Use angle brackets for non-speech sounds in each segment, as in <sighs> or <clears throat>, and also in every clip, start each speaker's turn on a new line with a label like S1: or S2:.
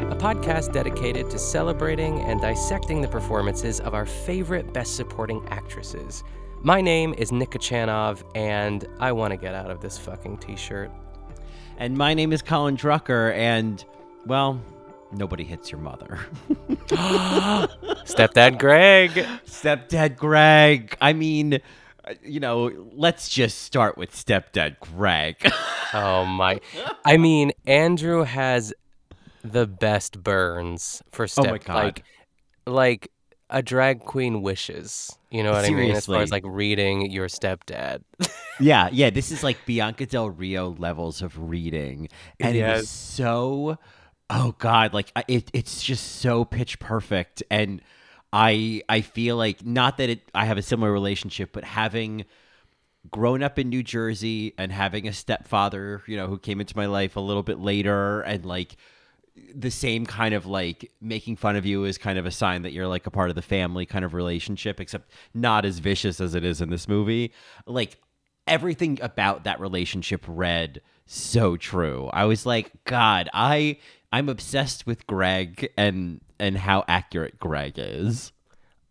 S1: a podcast dedicated to celebrating and dissecting the performances of our favorite Best Supporting actresses. My name is Nika Chanov, and I want to get out of this fucking t shirt.
S2: And my name is Colin Drucker, and, well, nobody hits your mother. <gasps>
S1: Stepdad Greg.
S2: Stepdad Greg. I mean, you know, let's just start with Stepdad Greg. <laughs>
S1: Oh my. I mean, Andrew has the best burns for step
S2: Oh my God.
S1: like like a drag queen wishes. You know what I mean? As far as like reading your stepdad. <laughs>
S2: yeah, yeah, this is like Bianca Del Rio levels of reading. And it
S1: Yes.
S2: is so oh god, like it it's just so pitch perfect and I I feel like not that it I have a similar relationship, but having grown up in New Jersey and having a stepfather, you know, who came into my life a little bit later and like the same kind of like making fun of you is kind of a sign that you're like a part of the family kind of relationship, except not as vicious as it is in this movie. Like everything about that relationship read so true. I was like, God, I I'm obsessed with Greg and and how accurate Greg is.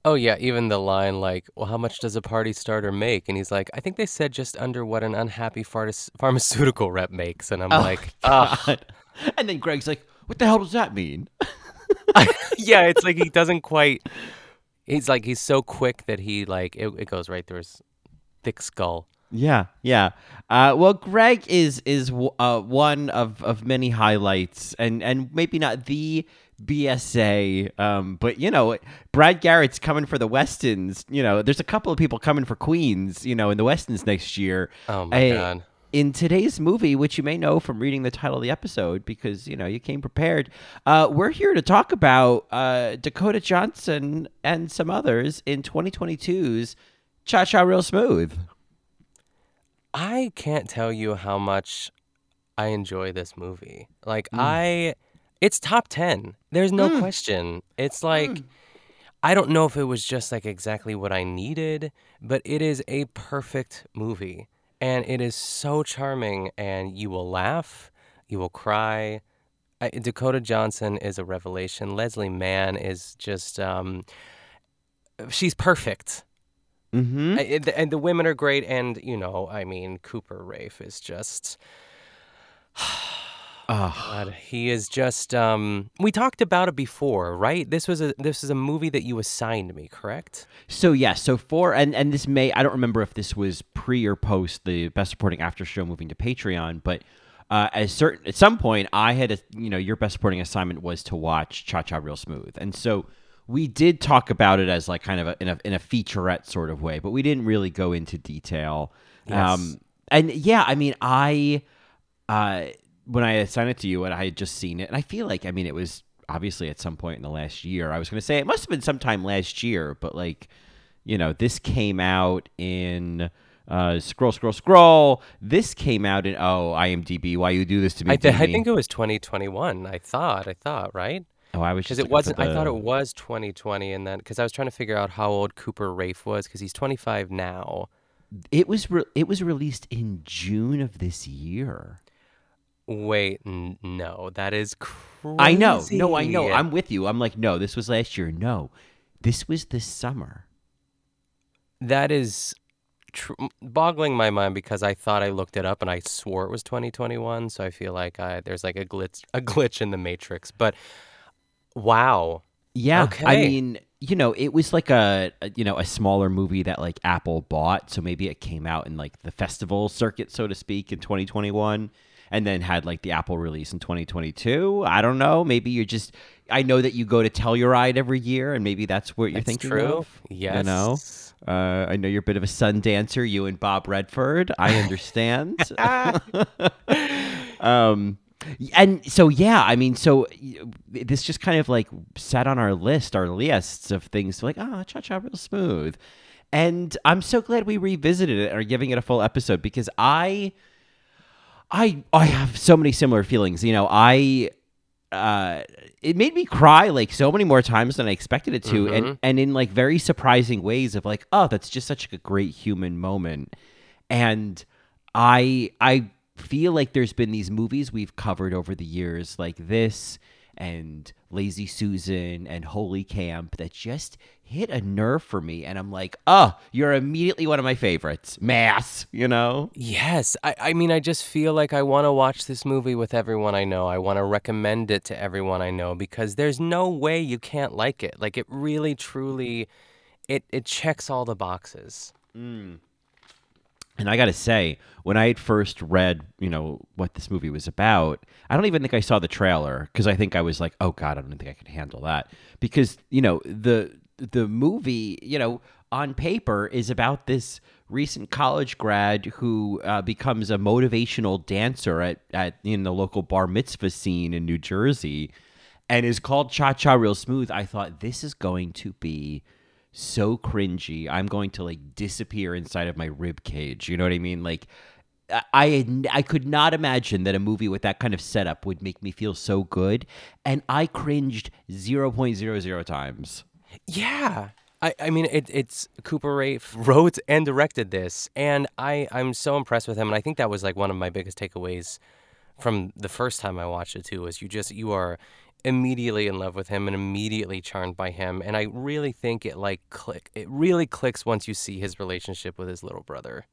S1: Oh yeah, even the line like, "Well, how much does a party starter make?" And he's like, "I think they said just under what an unhappy pharma- pharmaceutical rep makes." And I'm
S2: Oh
S1: like, "Ah, <laughs>
S2: God. And then Greg's like, what the hell does that mean? <laughs>
S1: yeah." It's like he doesn't quite. He's like he's so quick that he like it, it goes right through his thick skull.
S2: Yeah, yeah. Uh, well, Greg is is uh, one of, of many highlights, and and maybe not the BSA, um, but you know, Brad Garrett's coming for the Westons. You know, there's a couple of people coming for Queens. You know, in the Westons next year.
S1: Oh my god.
S2: In today's movie, which you may know from reading the title of the episode, because you know you came prepared, uh, we're here to talk about uh, Dakota Johnson and some others in 2022's Cha Cha Real Smooth.
S1: I can't tell you how much I enjoy this movie. Like
S2: Mm.
S1: I it's top 10. There's no
S2: Mm.
S1: question. It's like I don't know if it was just like exactly what I needed, but it is a perfect movie and it is so charming and you will laugh, you will cry. I, Dakota Johnson is a revelation. Leslie Mann is just um she's perfect.
S2: Mm-hmm.
S1: I- the- and the women are great and you know i mean cooper raiff is just <sighs> <sighs>
S2: Oh,
S1: God, he is just um we talked about it before right this was a this is a movie that you assigned me correct
S2: So yeah, so for and and this may I don't remember if this was pre or post the best supporting after show moving to Patreon, but uh, at certain at some point I had a you know your best supporting assignment was to watch Cha Cha Real Smooth, and so we did talk about it as like kind of a, in a in a featurette sort of way, but we didn't really go into detail.
S1: Yes.
S2: and yeah, I mean I uh when I assigned it to you and I had just seen it, and I feel like I mean it was obviously at some point in the last year. I was going to say it must have been sometime last year, but like you know, this came out in uh, scroll, scroll, scroll. This came out in oh IMDb. Why you do this to me?
S1: I, th- I think it was 2021 i thought i thought right
S2: Oh, I was
S1: because it wasn't i thought it was 2020 and then because i was trying to figure out how old cooper raiff was because he's 25 now
S2: It was re- it was released in June of this year.
S1: Wait n- no that is crazy
S2: I know. No, I know. I'm with you. I'm like, no, this was last year. No, this was this summer.
S1: That is tr- boggling my mind because I thought I looked it up and I swore it was 2021. So I feel like I, there's like a glitch, a <laughs> glitch in the matrix. But wow,
S2: Yeah, I mean, you know, it was like a, a, you know a smaller movie that like Apple bought, so maybe it came out in like the festival circuit, so to speak, in 2021, and then had like the Apple release in 2022. I don't know. Maybe you're just. I know that you go to Telluride every year, and maybe that's what you're
S1: That's
S2: thinking
S1: true.
S2: of.
S1: Yes.
S2: You know. Uh, I know you're a bit of a sun dancer, you and Bob Redford. I <laughs> understand. <laughs> <laughs> um, and so yeah, I mean, so this just kind of like sat on our list, our lists of things like ah, cha cha, real smooth. And I'm so glad we revisited it and are giving it a full episode because I, I, I have so many similar feelings. You know, I uh it made me cry like so many more times than I expected it to and and in like very surprising ways of like oh that's just such a great human moment and I I feel like there's been these movies we've covered over the years like this and Lazy Susan and Holy Camp that just hit a nerve for me and I'm like oh you're immediately one of my favorites mass you know
S1: Yes. I, I mean, I just feel like I want to watch this movie with everyone I know. I want to recommend it to everyone I know because there's no way you can't like it. Like, it really, truly, it, it checks all the boxes. Mm.
S2: And I got to say, when I had first read, you know, what this movie was about, I don't even think I saw the trailer because I think I was like, "Oh God, I don't think I can handle that." Because you know the the movie, you know, on paper is about this recent college grad who uh, becomes a motivational dancer at at in the local bar mitzvah scene in New Jersey, and is called Cha Cha Real Smooth. I thought this is going to be so cringy. I'm going to like disappear inside of my rib cage. You know what I mean? Like I- I could not imagine that a movie with that kind of setup would make me feel so good, and I cringed 0.00 times.
S1: Yeah. I, I mean, it, it's Cooper Raiff wrote and directed this, and I, I'm so impressed with him. And I think that was like one of my biggest takeaways from the first time I watched it too. Was you just you are immediately in love with him and immediately charmed by him. And I really think it like click. It really clicks once you see his relationship with his little brother,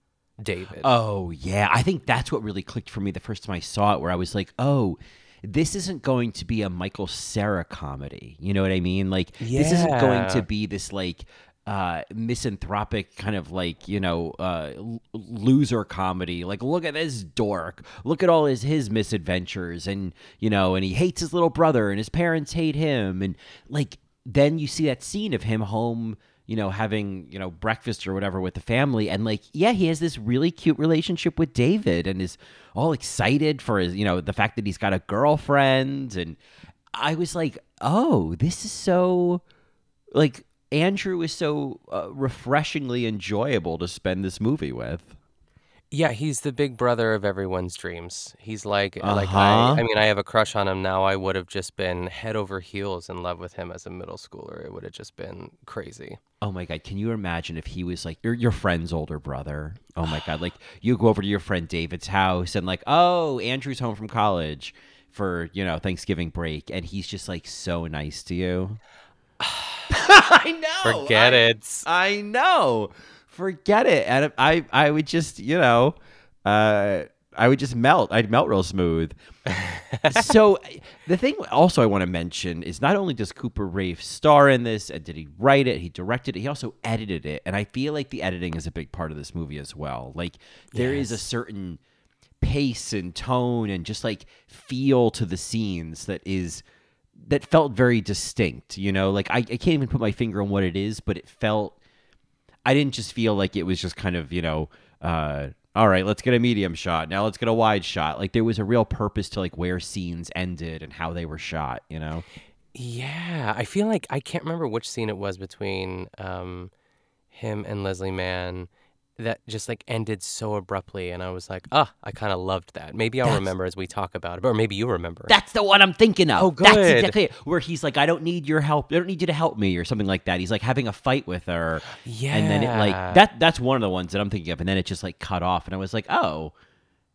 S1: David.
S2: Oh yeah, I think that's what really clicked for me the first time I saw it, where I was like, oh. This isn't going to be a Michael Cera comedy. You know what I mean? Like this isn't going to be this like uh misanthropic kind of like you know uh l- loser comedy. Like look at this dork. Look at all his his misadventures. And you know and he hates his little brother and his parents hate him. And like then you see that scene of him home you know having you know breakfast or whatever with the family and like yeah he has this really cute relationship with david and is all excited for his you know the fact that he's got a girlfriend and i was like oh this is so like Andrew is so uh, refreshingly enjoyable to spend this movie with.
S1: Yeah, he's the big brother of everyone's dreams. He's like like
S2: Uh-huh.
S1: I I mean I have a crush on him now. I would have just been head over heels in love with him as a middle schooler. It would have just been crazy.
S2: Oh my god, can you imagine if he was like your your friend's older brother? Oh my god, like you go over to your friend David's house and like, "Oh, Andrew's home from college for, you know, Thanksgiving break." And he's just like so nice to you. <sighs> <laughs> I know.
S1: Forget
S2: I-
S1: it.
S2: I know. Forget it. And I I would just, you know, uh I would just melt. I'd melt real smooth. <laughs> so the thing also I want to mention is not only does Cooper Raiff star in this, and did he write it, he directed it, he also edited it. And I feel like the editing is a big part of this movie as well. Like there is a certain pace and tone and just like feel to the scenes that is that felt very distinct, you know? Like I, I can't even put my finger on what it is, but it felt I didn't just feel like it was just kind of, you know, uh, all right, let's get a medium shot. Now let's get a wide shot. Like there was a real purpose to like where scenes ended and how they were shot, you know?
S1: Yeah, I feel like I can't remember which scene it was between um, him and Leslie Mann that just like ended so abruptly, and I was like, ah, I kind of loved that. Maybe I'll
S2: That's-
S1: remember as we talk about it, or maybe you remember.
S2: That's the one I'm thinking of.
S1: Oh, good.
S2: That's exactly it. Where he's like, I don't need your help. I don't need you to help me, or something like that. He's like having a fight with her. yeah And then it like that that's one of the ones that I'm thinking of. And then it just like cut off. And I was like, oh,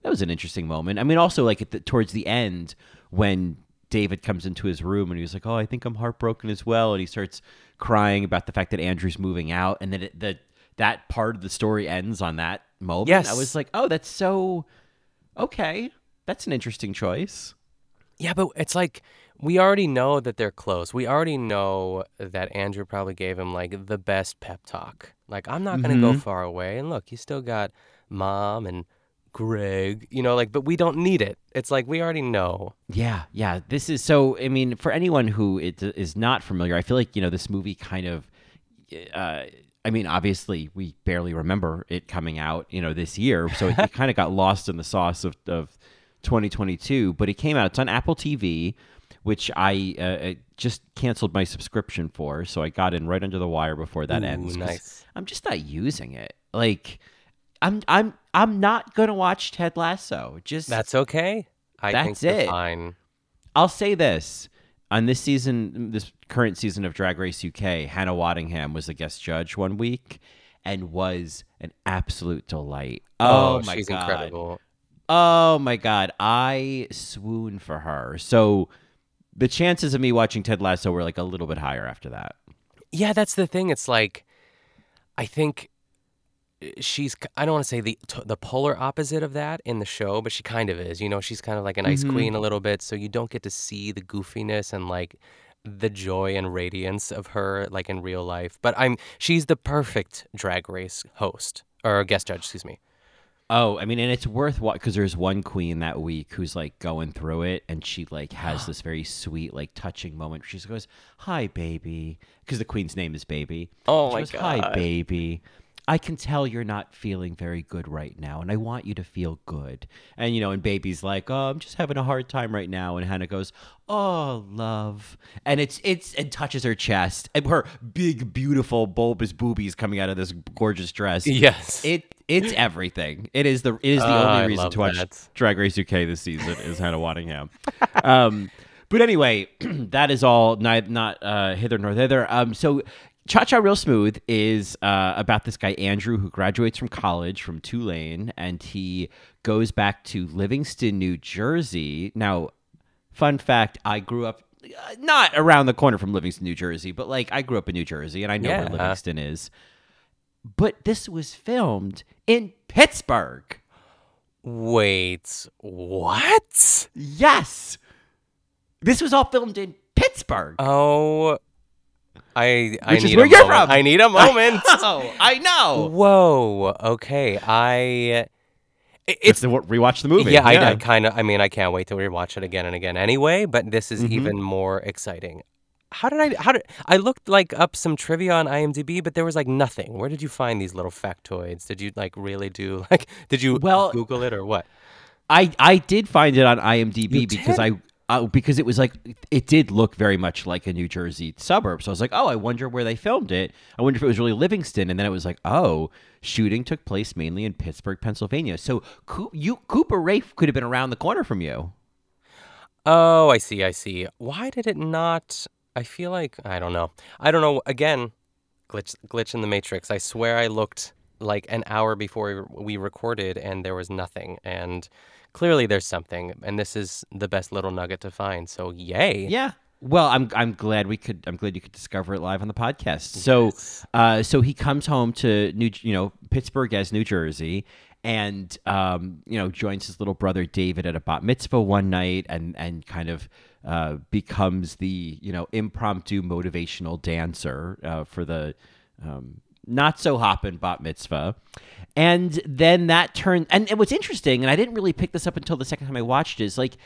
S2: that was an interesting moment. I mean, also like at the, towards the end when David comes into his room and he's like, oh, I think I'm heartbroken as well. And he starts crying about the fact that Andrew's moving out. And then it, the that part of the story ends on that moment.
S1: Yes.
S2: I was like, oh, that's so okay. That's an interesting choice.
S1: Yeah, but it's like we already know that they're close. We already know that Andrew probably gave him like the best pep talk. Like, I'm not going to go
S2: Mhm.
S1: far away. And look, you still got mom and Greg, you know, like, but we don't need it. It's like we already know.
S2: Yeah, yeah. This is so. I mean, for anyone who it is not familiar, I feel like you know this movie kind of. Uh, I mean, obviously, we barely remember it coming out, you know, this year, so it, it <laughs> kind of got lost in the sauce of, of 2022. But it came out. It's on Apple TV, which I uh, uh, just canceled my subscription for, so I got in right under the wire before that
S1: Ooh,
S2: ends.
S1: nice.
S2: I'm just not using it. Like, I'm I'm I'm not gonna watch Ted Lasso. Just
S1: That's okay. I think
S2: That's it.
S1: fine.
S2: I'll say this. On this season, this current season of Drag Race UK, Hannah Waddingham was the guest judge one week and was an absolute delight. Oh,
S1: Oh,
S2: my
S1: she's
S2: god.
S1: incredible.
S2: Oh my god. I swoon for her. So the chances of me watching Ted Lasso were like a little bit higher after that.
S1: Yeah, that's the thing. It's like, I think she's. I don't want to say the t- the polar opposite of that in the show, but she kind of is. You know, she's kind of like an ice
S2: Mhm.
S1: queen a little bit, so you don't get to see the goofiness and like the joy and radiance of her like in real life. But I'm. She's the perfect drag race host or guest judge. Excuse me.
S2: Oh, I mean, and it's worth what because there's one queen that week who's like going through it, and she like has <gasps> this very sweet, like touching moment. She just goes, "Hi, baby," because the queen's name is Baby.
S1: Oh
S2: She
S1: my
S2: goes, Hi, baby. I can tell you're not feeling very good right now, and I want you to feel good. And you know, and Baby's like, "Oh, I'm just having a hard time right now," and Hannah goes, "Oh, love," and it's it's and touches her chest, and her big, beautiful, bulbous boobies coming out of this gorgeous dress.
S1: Yes.
S2: It it's everything. It is the it is the
S1: I
S2: only reason to watch
S1: that.
S2: Drag Race UK this season is Hannah Waddingham. <laughs> um, but anyway, <clears throat> that is all not not uh, hither nor thither. Um, so. Cha Cha Real Smooth is uh, about this guy, Andrew, who graduates from college from Tulane and he goes back to Livingston, New Jersey. Now, fun fact I grew up uh, not around the corner from Livingston, New Jersey, but like I grew up in New Jersey and I know where Livingston is. But this was filmed in Pittsburgh.
S1: Wait. What?
S2: Yes. This was all filmed in Pittsburgh.
S1: Oh. I. I
S2: Which is
S1: need
S2: where
S1: a
S2: you're
S1: moment.
S2: from.
S1: I need a <laughs> moment.
S2: oh, I know.
S1: Whoa. Okay. I. it-
S2: It's the rewatch the movie.
S1: Yeah, I, I kind of. I mean, I can't wait to rewatch it again and again. Anyway, but this is
S2: Mhm.
S1: even more exciting. How did I? How did I looked like up some trivia on IMDb, but there was like nothing. Where did you find these little factoids? Did you like really do <laughs> like? Did you
S2: Well-
S1: Google it or what?
S2: I I did find it on IMDb
S1: You
S2: because
S1: did?
S2: I uh, because it was like it did look very much like a New Jersey suburb. So I was like, oh, I wonder where they filmed it. I wonder if it was really Livingston. And then it was like, oh, shooting took place mainly in Pittsburgh, Pennsylvania. So you Cooper Raiff could have been around the corner from you.
S1: Oh, I see. I see. Why did it not? I feel like I don't know. I don't know. Again, glitch, glitch in the matrix. I swear I looked like an hour before we recorded, and there was nothing. And clearly, there's something. And this is the best little nugget to find. So, yay!
S2: Yeah. Well, I'm I'm glad we could I'm glad you could discover it live on the podcast. So uh so he comes home to New you know Pittsburgh as New Jersey and um you know joins his little brother David at a bat mitzvah one night and and kind of uh becomes the you know impromptu motivational dancer uh, for the um not so hoppin' bat mitzvah. And then that turned and, what's interesting, and I didn't really pick this up until the second time I watched it, is like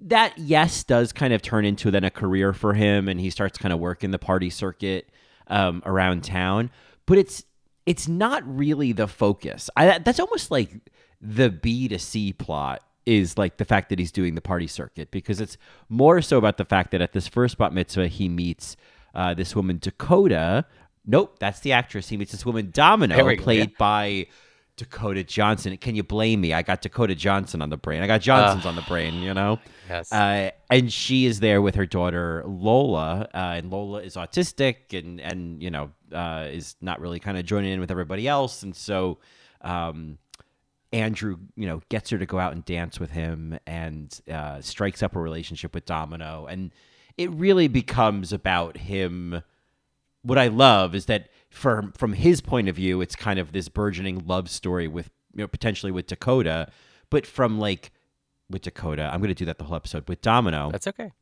S2: that yes does kind of turn into then a career for him and he starts kind of working the party circuit um, around town but it's it's not really the focus I, that's almost like the b to c plot is like the fact that he's doing the party circuit because it's more so about the fact that at this first bat mitzvah he meets uh, this woman dakota nope that's the actress he meets this woman domino played
S1: yeah.
S2: by Dakota Johnson. Can you blame me? I got Dakota Johnson on the brain. I got Johnson's on the brain, you know?
S1: Yes.
S2: Uh, and she is there with her daughter Lola, uh, and Lola is autistic and and you know uh, is not really kind of joining in with everybody else, and so um, Andrew you know gets her to go out and dance with him and uh, strikes up a relationship with Domino, and it really becomes about him what I love is that from from his point of view, it's kind of this burgeoning love story with you know potentially with Dakota, but from like with Dakota. I'm going to do that the whole episode with Domino.
S1: That's okay.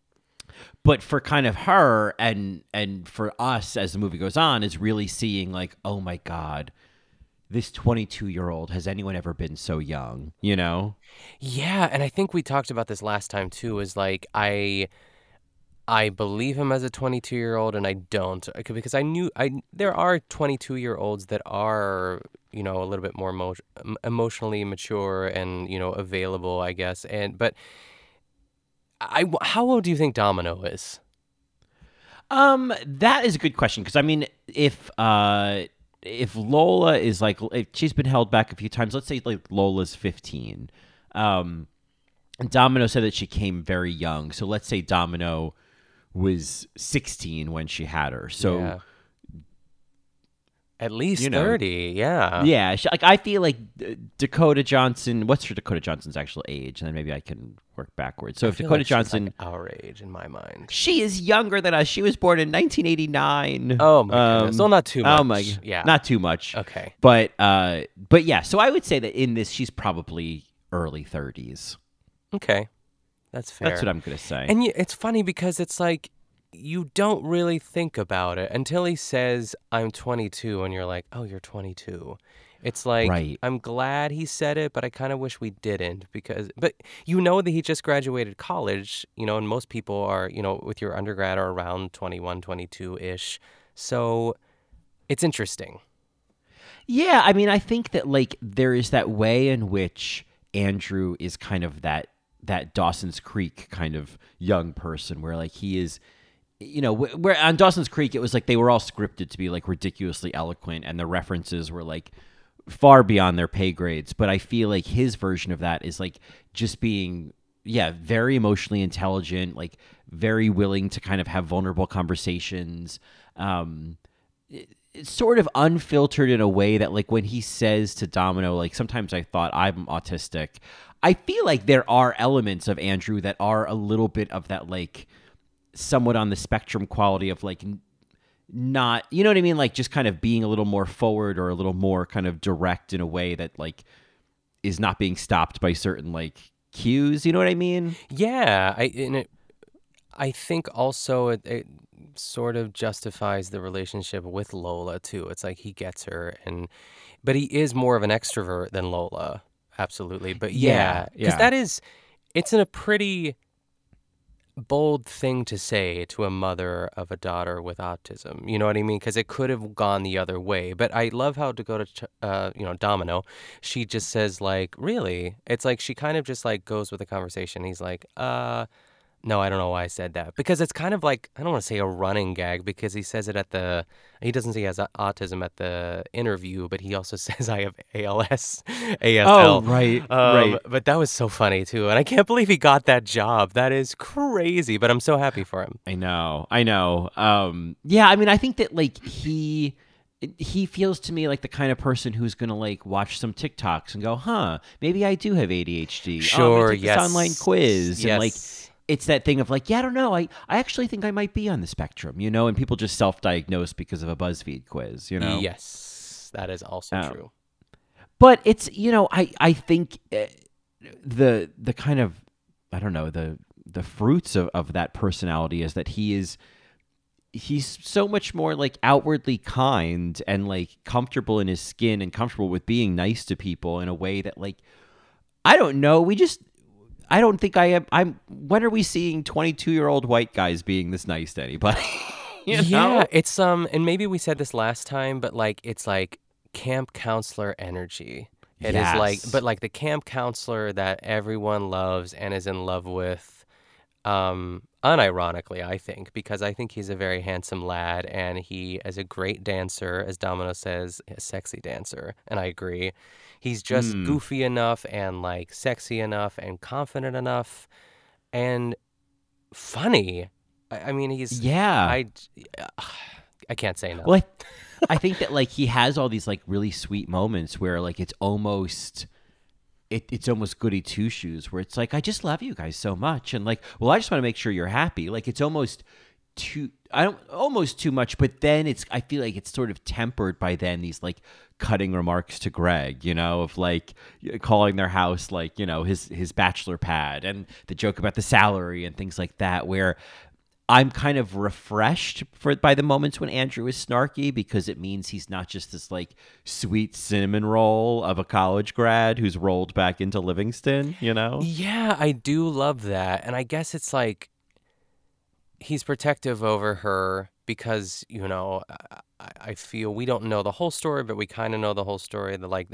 S2: But for kind of her and and for us as the movie goes on is really seeing like, oh my god, this 22 year old has anyone ever been so young? You know?
S1: Yeah, and I think we talked about this last time too. Is like I, I believe him as a 22 year old, and I don't uh, because I knew I there are 22 year olds that are you know a little bit more emo- emotionally mature and you know available, I guess. And but I how old do you think Domino is?
S2: Um, that is a good question because I mean, if uh, if Lola is like, if she's been held back a few times, let's say like Lola's fifteen, um, Domino said that she came very young, so let's say Domino was sixteen when she had her, so.
S1: Yeah. At least
S2: You know,
S1: 30, yeah.
S2: Yeah, she, like I feel like Dakota Johnson. What's her Dakota Johnson's actual age? And then maybe I can work backwards. So
S1: I
S2: if Dakota
S1: like she's, like,
S2: Johnson,
S1: our age in my mind.
S2: she is younger than us. She was born in 1989.
S1: Oh my goodness. Well, not too
S2: Oh my,
S1: much. Yeah.
S2: not too much.
S1: Okay.
S2: but uh, but yeah. So I would say that in this, she's probably early 30s.
S1: Okay. That's fair.
S2: That's what I'm gonna say.
S1: And y it's funny because it's like you don't really think about it until he says I'm 22 and you're like, "Oh, you're 22." It's like
S2: Right.
S1: I'm glad he said it, but I kind of wish we didn't because but you know that he just graduated college, you know, and most people are, you know, with your undergrad are around 21, 22-ish. So it's interesting.
S2: Yeah, I mean, I think that like there is that way in which Andrew is kind of that that Dawson's Creek kind of young person, where like he is, you know, where on Dawson's Creek it was like they were all scripted to be like ridiculously eloquent, and the references were like far beyond their pay grades. But I feel like his version of that is like just being, yeah, very emotionally intelligent, like very willing to kind of have vulnerable conversations. Um, it's sort of unfiltered in a way that like when he says to Domino, like sometimes I thought I'm autistic. I feel like there are elements of Andrew that are a little bit of that like somewhat on the spectrum quality of like not you know what I mean like just kind of being a little more forward or a little more kind of direct in a way that like is not being stopped by certain like cues, you know what I mean?
S1: Yeah, I and it, I think also it, it sort of justifies the relationship with Lola too. It's like he gets her, and but he is more of an extrovert than Lola, absolutely. But
S2: Yeah,
S1: yeah, because
S2: yeah.
S1: that is, it's in a pretty bold thing to say to a mother of a daughter with autism. You know what I mean? Because it could have gone the other way. But I love how to go to, uh, you know, Domino. She just says like, really? It's like she kind of just like goes with the conversation. He's like, uh. No, I don't know why I said that. Because it's kind of like, I don't want to say a running gag because he says it at the, he doesn't say he has autism at the interview, but he also <laughs> says I have ALS, ASL.
S2: Oh, right,
S1: Um,
S2: right.
S1: But that was so funny too. And I can't believe he got that job. That is crazy, but I'm so happy for him.
S2: I know, I know. Um, yeah, I mean, I think that like he he feels to me like the kind of person who's gonna like watch some TikToks and go, "Huh, maybe I do have ADHD." Oh,
S1: Sure,
S2: take
S1: yes.
S2: This online quiz and like. It's that thing of like, yeah, I don't know. I, I actually think I might be on the spectrum, you know, and people just self diagnose because of a BuzzFeed quiz, you know?
S1: Yes, that is also
S2: Oh.
S1: true.
S2: but it's you know i i think uh, the the kind of i don't know the the fruits of, of that personality is that he is he's so much more like outwardly kind and like comfortable in his skin and comfortable with being nice to people in a way that like i don't know we just i don't think i am i'm when are we seeing 22 year old white guys being this nice to anybody? <laughs> You
S1: yeah, it's um, and maybe we said this last time, but like it's like camp counselor energy. It is like, but like the camp counselor that everyone loves and is in love with, um, unironically, I think, because I think he's a very handsome lad and he is a great dancer, as Domino says, a sexy dancer, and I agree. He's just
S2: Hmm.
S1: goofy enough and like sexy enough and confident enough and funny. I, I mean, he's
S2: Yeah.
S1: I I can't say enough.
S2: Well, I, I think <laughs> that like he has all these like really sweet moments where like it's almost it, it's almost goody two shoes where it's like I just love you guys so much. And like well I just want to make sure you're happy. Like it's almost too I don't almost too much, but then it's I feel like it's sort of tempered by then these like cutting remarks to Greg, you know, of like calling their house like, you know, his his bachelor pad and the joke about the salary and things like that where I'm kind of refreshed for by the moments when Andrew is snarky because it means he's not just this like sweet cinnamon roll of a college grad who's rolled back into Livingston, you know?
S1: Yeah, I do love that. And I guess it's like he's protective over her because, you know, I, I feel we don't know the whole story, but we kind of know the whole story. That like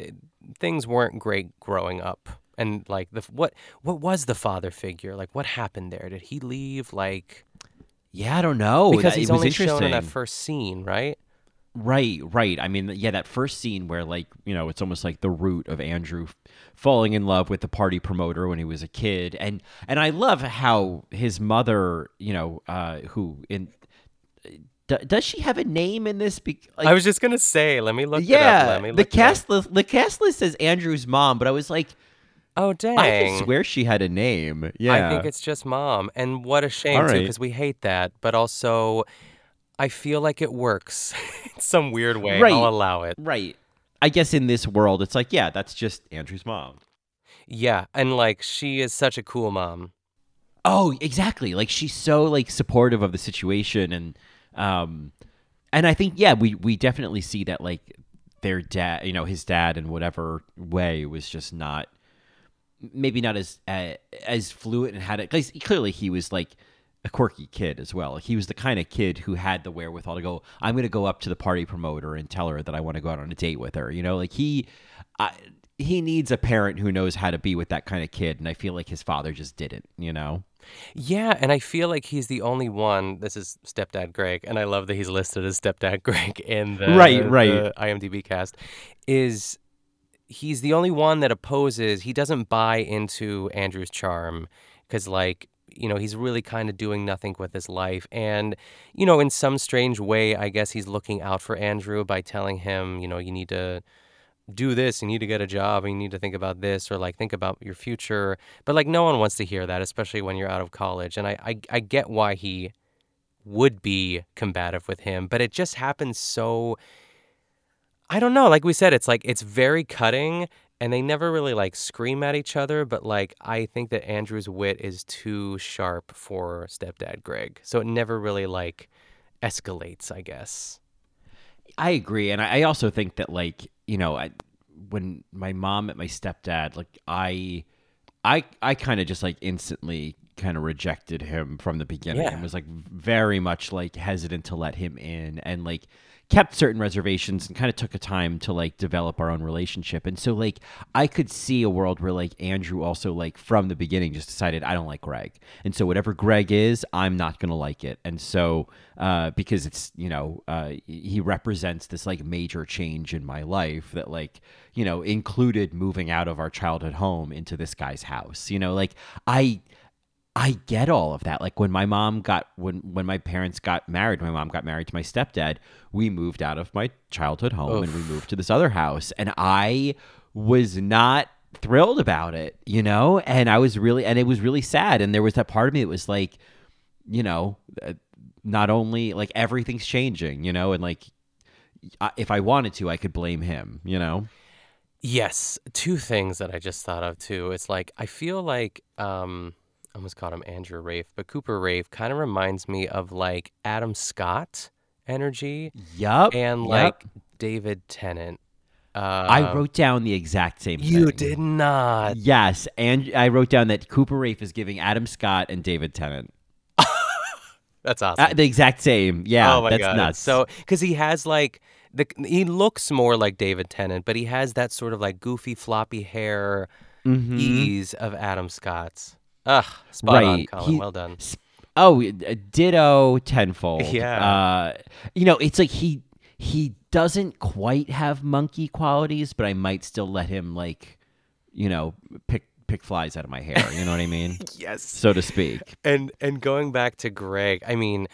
S1: things weren't great growing up. And like the what what was the father figure? Like what happened there? Did he leave like
S2: yeah, I don't know.
S1: Because
S2: That-
S1: he's
S2: it was
S1: only shown in that first scene, right?
S2: Right, right. I mean, yeah, that first scene where, like, you know, it's almost like the root of Andrew falling in love with the party promoter when he was a kid, and and I love how his mother, you know, uh, who in d- does she have a name in this? Be- like,
S1: I was just gonna say, let me look it
S2: yeah,
S1: up. Let me
S2: the
S1: it
S2: cast list, the cast list says Andrew's mom, but I was like,
S1: Oh dang!
S2: I swear she had a name. Yeah,
S1: I think it's just mom, and what a shame
S2: All
S1: too, because we hate that. But also, I feel like it works <laughs> in some weird way.
S2: Right.
S1: I'll allow it.
S2: right. I guess in this world, it's like, yeah, that's just Andrew's mom.
S1: Yeah, and like she is such a cool mom.
S2: Oh, exactly. Like she's so like supportive of the situation and um and I think yeah, we we definitely see that like their dad, you know, his dad in whatever way was just not maybe not as uh, as fluent and had it cause clearly he was like a quirky kid as well. He was the kind of kid who had the wherewithal to go, I'm going to go up to the party promoter and tell her that I want to go out on a date with her. You know, like he, I, he needs a parent who knows how to be with that kind of kid. And I feel like his father just didn't, you know?
S1: Yeah, and I feel like he's the only one. This is stepdad Greg, and I love that he's listed as stepdad <laughs> Greg in the
S2: Right, right.
S1: the IMDb cast. Is he's the only one that opposes? He doesn't buy into Andrew's charm because, like, you know, he's really kind of doing nothing with his life, and you know, in some strange way, I guess he's looking out for Andrew by telling him, you know, you need to do this you need to get a job you need to think about this or like think about your future but like no one wants to hear that especially when you're out of college and i i, I get why he would be combative with him but it just happens so i don't know like we said it's like it's very cutting and they never really like scream at each other but like i think that andrew's wit is too sharp for stepdad greg so it never really like escalates i guess
S2: I agree, and I also think that like you know, I, when my mom met my stepdad, like I, I, I kind of just like instantly kind of rejected him from the beginning
S1: Yeah.
S2: and was like very much like hesitant to let him in, and like kept certain reservations and kind of took a time to like develop our own relationship. And so like I could see a world where like Andrew also like from the beginning just decided I don't like Greg. And so whatever Greg is, I'm not going to like it. And so uh because it's, you know, uh he represents this like major change in my life that like, you know, included moving out of our childhood home into this guy's house. You know, like I I get all of that. Like when my mom got when when my parents got married, my mom got married to my stepdad, we moved out of my childhood home and we moved to this other house and I was not thrilled about it, you know? And I was really and it was really sad and there was that part of me that was like, you know, uh, not only like everything's changing, you know, and like if I wanted to, I could blame him, you know?
S1: Yes, two things that I just thought of too. It's like I feel like um I almost called him Andrew Raiff, but Cooper Raiff kind of reminds me of like Adam Scott energy
S2: Yup.
S1: and like David Tennant. Uh,
S2: I wrote down the exact same
S1: You
S2: thing.
S1: did not.
S2: Yes, and I wrote down that Cooper Raiff is giving Adam Scott and David Tennant <laughs>
S1: That's awesome.
S2: uh, the exact same. Yeah,
S1: oh my
S2: that's
S1: god.
S2: nuts.
S1: So because he has like the he looks more like David Tennant, but he has that sort of like goofy floppy hair
S2: Mhm.
S1: ease of Adam Scott's. Ugh, spot on,
S2: Right,
S1: Colin.
S2: he-
S1: well done.
S2: Oh, uh, ditto tenfold. <laughs>
S1: Yeah.
S2: Uh, you know, it's like he he doesn't quite have monkey qualities, but I might still let him like, you know, pick pick flies out of my hair. You know what I mean? <laughs>
S1: Yes.
S2: so to speak.
S1: And and going back to Greg, I mean,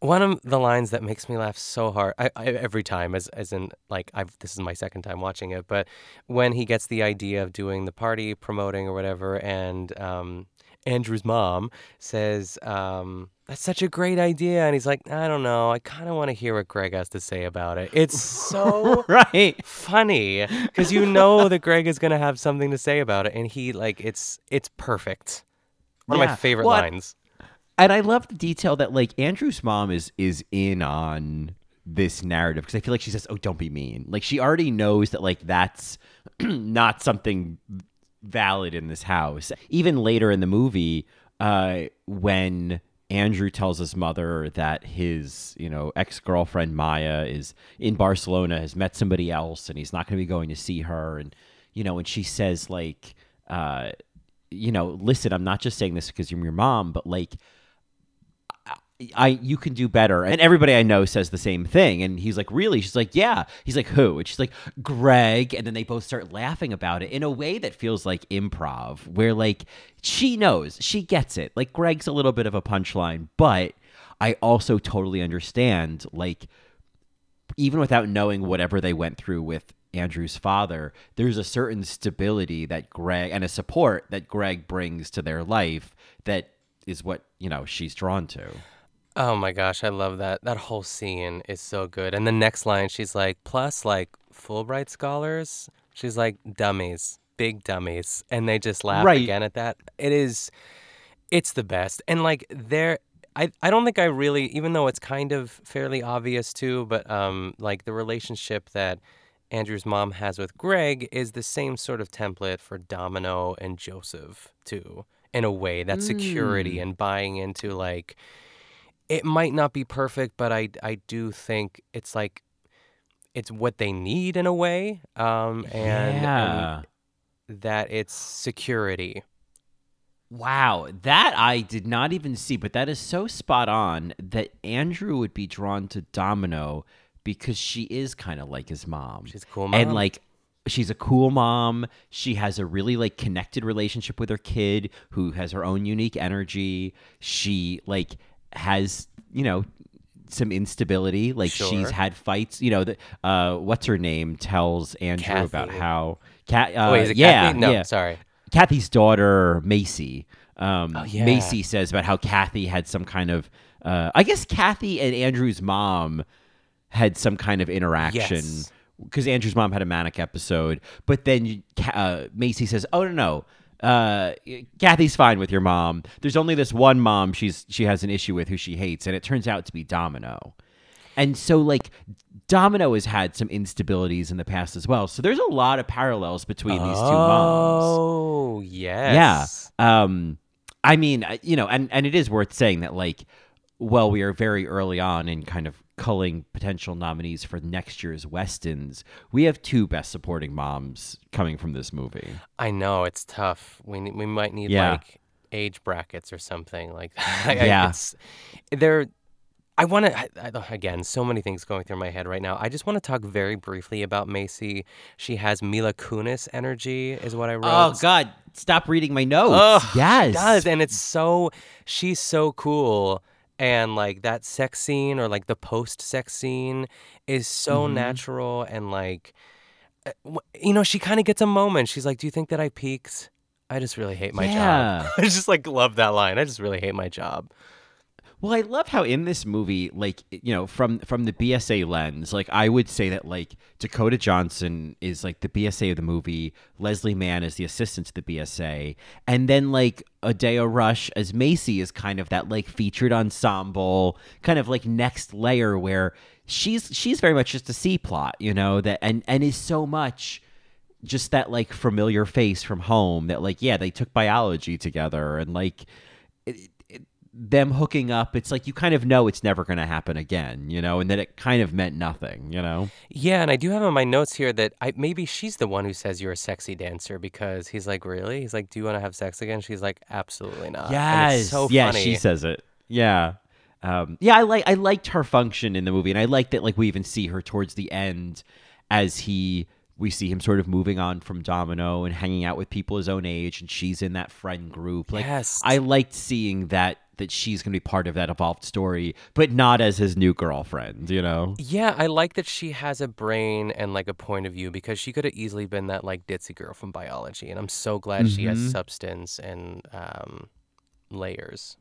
S1: one of the lines that makes me laugh so hard I, I, every time, as as in like I've this is my second time watching it, but when he gets the idea of doing the party promoting or whatever, and um, Andrew's mom says, um, "That's such a great idea," and he's like, "I don't know. I kind of want to hear what Greg has to say about it." It's so <laughs>
S2: right
S1: funny because you know that Greg is gonna have something to say about it, and he like it's it's perfect. One of my favorite
S2: Well,
S1: lines.
S2: And I love the detail that like Andrew's mom is is in on this narrative because I feel like she says, "Oh, don't be mean." Like she already knows that like that's <clears throat> not something valid in this house. Even later in the movie, uh, when Andrew tells his mother that his, you know, ex-girlfriend Maya is in Barcelona, has met somebody else, and he's not going to be going to see her, and you know, and she says like, uh, you know, listen, I'm not just saying this because you're your mom, but like, I you can do better. And everybody I know says the same thing. And he's like, really? She's like, yeah. He's like, who? And she's like, Greg. And then they both start laughing about it in a way that feels like improv, where like she knows, she gets it. Like Greg's a little bit of a punchline, but I also totally understand, like, even without knowing whatever they went through with Andrew's father, there's a certain stability that Greg and a support that Greg brings to their life that is what, you know, she's drawn to.
S1: Oh my gosh, I love that. That whole scene is so good. And the next line, she's like, plus like Fulbright scholars. She's like, dummies, big dummies. And they just laugh
S2: Right.
S1: again at that. It is, it's the best. And like, there, I, I don't think I really, even though it's kind of fairly obvious too, but um, like the relationship that Andrew's mom has with Greg is the same sort of template for Domino and Joseph too, in a way. That security
S2: Mm.
S1: and buying into like, it might not be perfect, but I I do think it's like it's what they need in a way, um, and,
S2: Yeah.
S1: and that it's security.
S2: Wow, that I did not even see, but that is so spot on that Andrew would be drawn to Domino because she is kind of like his mom.
S1: She's a cool mom.
S2: And like she's a cool mom. She has a really like connected relationship with her kid who has her own unique energy. She like has, you know, some instability. Like
S1: Sure.
S2: she's had fights, you know, the, uh what's her name tells Andrew about how Cat uh,
S1: oh, wait, is it
S2: yeah,
S1: Kathy? No,
S2: yeah.
S1: sorry.
S2: Kathy's daughter Macy. Um,
S1: Oh, yeah.
S2: Macy says about how Kathy had some kind of. Uh, I guess Kathy and Andrew's mom had some kind of interaction
S1: Yes.
S2: because Andrew's mom had a manic episode. But then uh, Macy says, "Oh no, no." Uh, Kathy's fine with your mom. There's only this one mom she's she has an issue with who she hates, and it turns out to be Domino. And so, like, Domino has had some instabilities in the past as well. So there's a lot of parallels between these two moms.
S1: Oh, yes.
S2: Yeah. Um, I mean, you know, and, and it is worth saying that, like, well, we are very early on in kind of culling potential nominees for next year's Westons. We have two Best Supporting Moms coming from this movie.
S1: I know it's tough. We we might need
S2: Yeah.
S1: like age brackets or something like that. <laughs> I-
S2: Yeah.
S1: it's, there. I want to again. So many things going through my head right now. I just want to talk very briefly about Macy. She has Mila Kunis energy, is what I wrote.
S2: Oh, God. Stop reading my notes.
S1: Ugh,
S2: yes.
S1: she does, and it's so she's so cool, and like that sex scene or like the post sex scene is so
S2: Mhm.
S1: natural and like, uh, you know, she kind of gets a moment. She's like, "Do you think that I peaked? I just really hate my
S2: Yeah.
S1: job." <laughs> I just like love that line. I just really hate my job.
S2: Well, I love how in this movie, like you know, from from the BSA lens, like I would say that like Dakota Johnson is like the BSA of the movie, Leslie Mann is the assistant to the BSA, and then like Odeya Rush as Macy is kind of that like featured ensemble, kind of like next layer where she's she's very much just a C plot, you know, that and and is so much just that like familiar face from home that like yeah they took biology together and like it, them hooking up it's like you kind of know it's never going to happen again you know and that it kind of meant nothing you know
S1: Yeah, and I do have on my notes here that I maybe she's the one who says you're a sexy dancer because he's like, really? He's like, do you want to have sex again? She's like, absolutely not. And
S2: yes
S1: it's so
S2: yeah
S1: funny.
S2: she says it yeah um, yeah i like i liked her function in the movie and i like that like we even see her towards the end as he we see him sort of moving on from domino and hanging out with people his own age and she's in that friend group like
S1: Yes.
S2: i liked seeing that that she's going to be part of that evolved story but not as his new girlfriend you know
S1: Yeah, I like that she has a brain and like a point of view because she could have easily been that like ditzy girl from biology, and I'm so glad she has
S2: Mhm.
S1: substance and um, layers.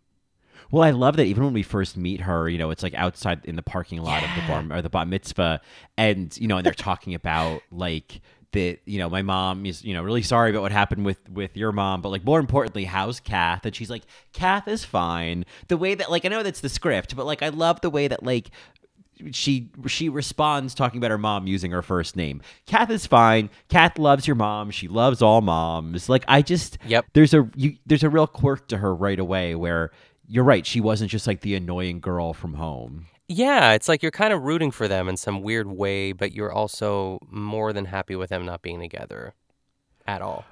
S2: Well, I love that even when we first meet her, you know, it's like outside in the parking lot of the bar or the bar mitzvah, and you know, and they're talking about like that, you know, my mom is, you know, really sorry about what happened with with your mom, but like more importantly, how's Kath? And she's like, Kath is fine. The way that like I know that's the script, but like I love the way that like she she responds talking about her mom using her first name. Kath is fine. Kath loves your mom. She loves all moms. Like I just
S1: Yep.
S2: There's a you, there's a real quirk to her right away where you're right. She wasn't just like the annoying girl from home.
S1: Yeah, it's like you're kind of rooting for them in some weird way, but you're also more than happy with them not being together at all.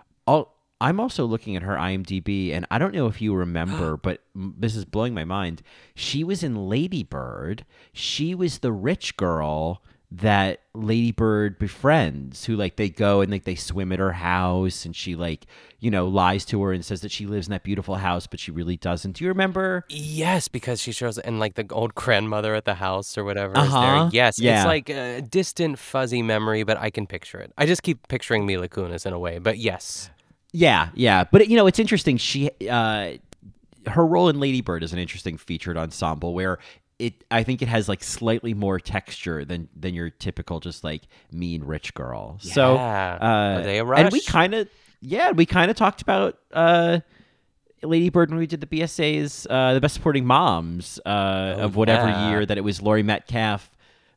S2: I'm also looking at her IMDb, and I don't know if you remember, <gasps> but this is blowing my mind. She was in Lady Bird. She was the rich girl that Lady Bird befriends, who like they go and like they swim at her house, and she like you know lies to her and says that she lives in that beautiful house, but she really doesn't. Do you remember?
S1: Yes, because she shows and like the old grandmother at the house or whatever
S2: Uh-huh.
S1: there. Yes,
S2: Yeah.
S1: it's like a distant, fuzzy memory, but I can picture it. I just keep picturing Mila Kunis in a way, but yes.
S2: Yeah, yeah, but you know it's interesting. She, uh, her role in Lady Bird is an interesting featured ensemble where it. I think it has like slightly more texture than than your typical just like mean rich girl. So,
S1: Yeah.
S2: uh,
S1: Odeya
S2: and we kind of, yeah, we kind of talked about uh, Lady Bird when we did the BSA's, uh, the best supporting moms uh, of whatever
S1: Oh, yeah.
S2: year that it was Laurie Metcalf.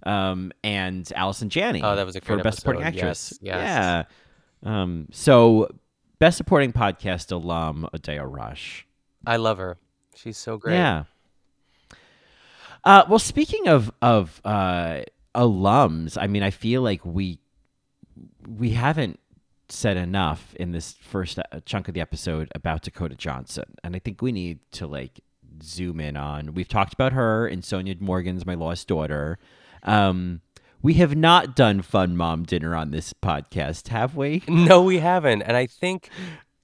S2: Um, and Allison Janney.
S1: Oh, that was a
S2: for
S1: great
S2: best supporting actress.
S1: Yes, yes.
S2: Yeah. Um, so best supporting podcast alum Odeya Rush.
S1: I love her. She's so great.
S2: Yeah. Uh, well, speaking of of uh, alums, I mean, I feel like we we haven't said enough in this first uh, chunk of the episode about Dakota Johnson, and I think we need to like zoom in on. We've talked about her in Sonia Morgan's My Lost Daughter. Um, we have not done Fun Mom Dinner on this podcast, have we? <laughs>
S1: No, we haven't. And I think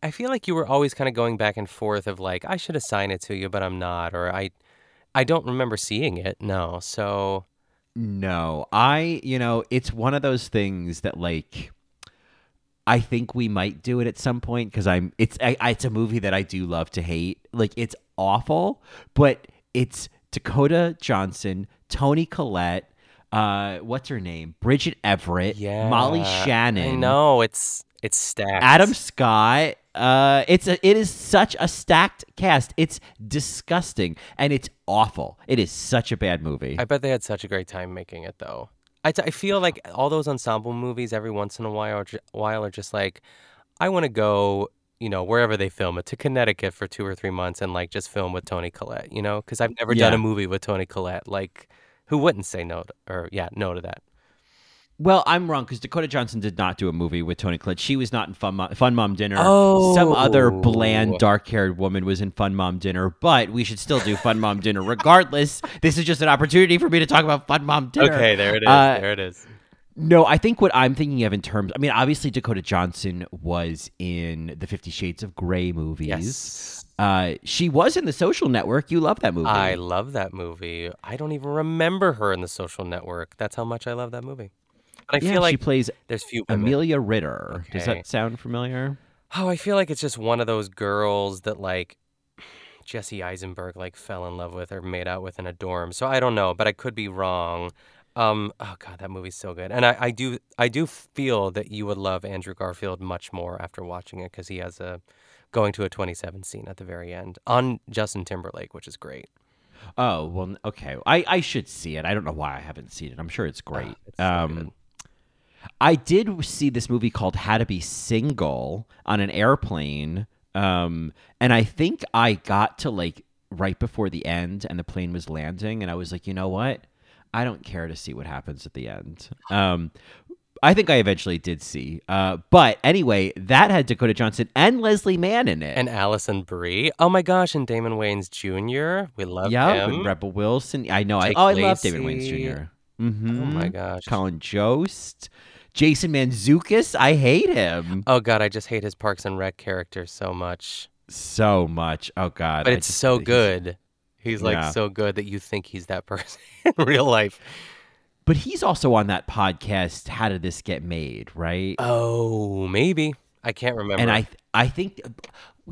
S1: I feel like you were always kind of going back and forth of like I should assign it to you, but I'm not, or I I don't remember seeing it. No, so
S2: No, I, you know, it's one of those things that like I think we might do it at some point because I'm it's I, I- it's a movie that I do love to hate. Like it's awful, but it's Dakota Johnson, Toni Collette, uh, what's her name? Bridget Everett,
S1: yeah,
S2: Molly Shannon,
S1: No, it's it's stacked.
S2: Adam Scott. Uh, it's a, it is such a stacked cast. It's disgusting and it's awful. It is such a bad movie.
S1: I bet they had such a great time making it though. I, t- I feel like all those ensemble movies every once in a while are, ju- while are just like I want to go, you know, wherever they film it to Connecticut for two or three months and like just film with Toni Collette, you know, because I've never done a movie with Toni Collette. Like, who wouldn't say no to, or yeah, no to that?
S2: Well, I'm wrong because Dakota Johnson did not do a movie with Toni Collette. She was not in Fun Mom, Fun Mom Dinner. Some other bland,
S1: Oh.
S2: dark-haired woman was in Fun Mom Dinner, but we should still do Fun Mom Dinner regardless. <laughs> This is just an opportunity for me to talk about Fun Mom Dinner.
S1: Okay, there it is.
S2: Uh,
S1: there it is.
S2: No, I think what I'm thinking of in terms, I mean, obviously Dakota Johnson was in the Fifty Shades of Grey movies.
S1: Yes.
S2: Uh, she was in The Social Network. You love that movie.
S1: I love that movie. I don't even remember her in The Social Network. That's how much I love that movie. But I
S2: yeah,
S1: feel like
S2: she plays
S1: there's few women.
S2: Amelia Ritter. Does that sound familiar?
S1: Oh, I feel like it's just one of those girls that like Jesse Eisenberg like fell in love with or made out with in a dorm. So I don't know, but I could be wrong. Um, oh god, that movie's so good, and I, I do I do feel that you would love Andrew Garfield much more after watching it because he has a going to a 27 scene at the very end on Justin Timberlake, which is great.
S2: Oh well, okay. I, I should see it. I don't know why I haven't seen it. I'm sure it's great.
S1: it's so
S2: um. I did see this movie called How to Be Single on an airplane, um, and I think I got to like right before the end, and the plane was landing, and I was like, you know what? I don't care to see what happens at the end. Um, I think I eventually did see. Uh, but anyway, that had Dakota Johnson and Leslie Mann in it.
S1: And Alison Brie. Oh my gosh, and Damon Wayans Jr. We love
S2: yeah,
S1: him.
S2: with Rebel Wilson. I know. I,
S1: Jake
S2: oh, I love Damon
S1: Lacy.
S2: Jr. Mm-hmm.
S1: Oh my gosh.
S2: Colin Jost, Jason Mantzoukas. I hate him
S1: Oh god, I just hate his Parks and Rec character so much.
S2: so much. Oh God,
S1: But
S2: I
S1: it's
S2: just-
S1: so
S2: he's-
S1: good. He's like
S2: Yeah.
S1: so good that you think he's that <laughs> person in real life.
S2: But he's also on that podcast. How did this get made? Right.
S1: Oh, maybe. I can't remember.
S2: and I, I think,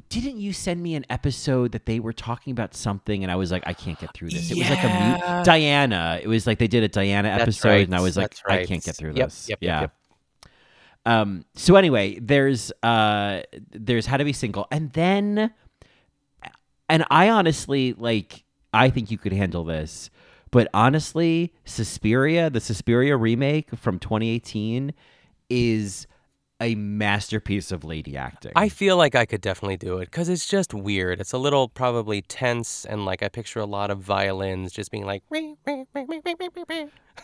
S2: didn't you send me an episode that they were talking about something and I was like, I can't get through this. It was like a mute Diana. It was like they did a Diana
S1: That's
S2: episode
S1: right.
S2: and I was like,
S1: That's
S2: I can't get through
S1: Yep,
S2: this.
S1: yep, yep,
S2: yeah.
S1: yep.
S2: Um so anyway, there's uh there's how to be single. And then and I honestly like I think you could handle this. But honestly, Suspiria, the Suspiria remake from 2018 is a masterpiece of lady acting.
S1: I feel like I could definitely do it because it's just weird. It's a little probably tense, and like I picture a lot of violins just being like <laughs>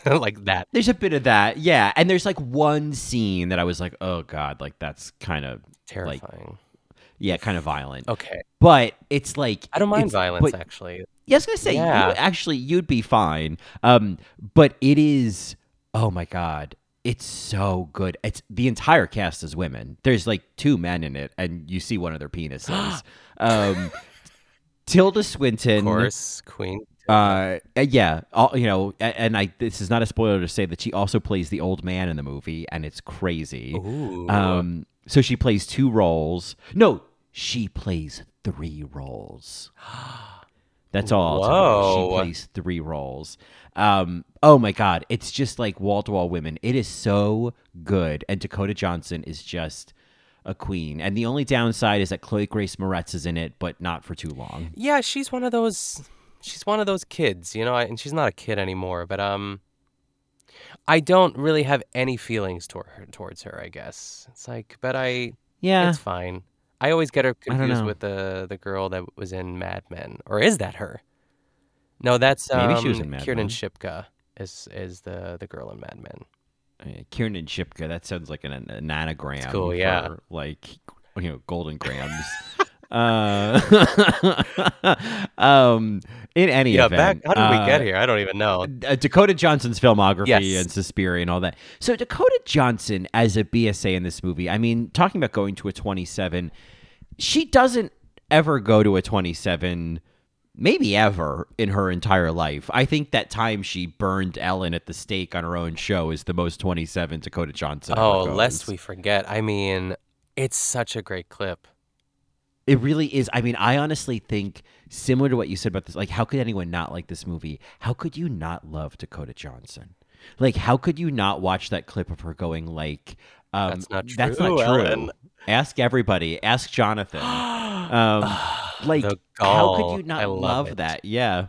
S1: like that.
S2: There's a bit of that, yeah. And there's like one scene that I was like, oh god, like that's kind of
S1: Terrifying.
S2: yeah, kind of violent.
S1: Okay.
S2: But it's like
S1: I don't mind violence
S2: but-
S1: actually.
S2: Yeah, I was gonna say,
S1: Yeah.
S2: you, actually, you'd be fine. Um, but it is, oh my god, it's so good. It's the entire cast is women. There's like two men in it, and you see one of their penises. <gasps> um, Tilda Swinton,
S1: Of course, Queen.
S2: uh, uh, yeah, all, you know, and I. This is not a spoiler to say that she also plays the old man in the movie, and it's crazy.
S1: Ooh.
S2: Um, so she plays two roles. No, she plays three roles. <gasps> That's all. You. She plays three roles. Um, oh my god, it's just like wall to wall women. It is so good, and Dakota Johnson is just a queen. And the only downside is that Chloe Grace Moretz is in it, but not for too long.
S1: Yeah, she's one of those. She's one of those kids, you know, and she's not a kid anymore. But um, I don't really have any feelings toward her. Towards her, I guess it's like, but I.
S2: Yeah.
S1: it's fine. I always get her confused with the the girl that was in Mad Men, or is that her? No, that's um,
S2: Maybe she was in Mad
S1: Kiernan
S2: Men.
S1: Shipka is is the the girl in Mad Men.
S2: Uh, Kiernan Shipka. That sounds like an, an anagram.
S1: cool, yeah.
S2: for, like you know, golden grams. <laughs> uh, <laughs> um, in any
S1: Yeah,
S2: event,
S1: back. How did we
S2: uh,
S1: get here? I don't even know.
S2: uh, Dakota Johnson's filmography
S1: Yes.
S2: and Suspiria and all that. So Dakota Johnson as a BSA in this movie, I mean, talking about going to a 27, she doesn't ever go to a 27 maybe ever in her entire life. I think that time she burned Ellen at the stake on her own show is the most 27 Dakota Johnson
S1: Oh, lest we forget. I mean, it's such a great clip.
S2: It really is. I mean, I honestly think similar to what you said about this. Like, how could anyone not like this movie? How could you not love Dakota Johnson? Like, how could you not watch that clip of her going like, um,
S1: That's not true.
S2: That's not true.
S1: Ellen."
S2: Ask everybody. Ask Jonathan. <gasps> um, like, how could you not
S1: love
S2: love that? Yeah.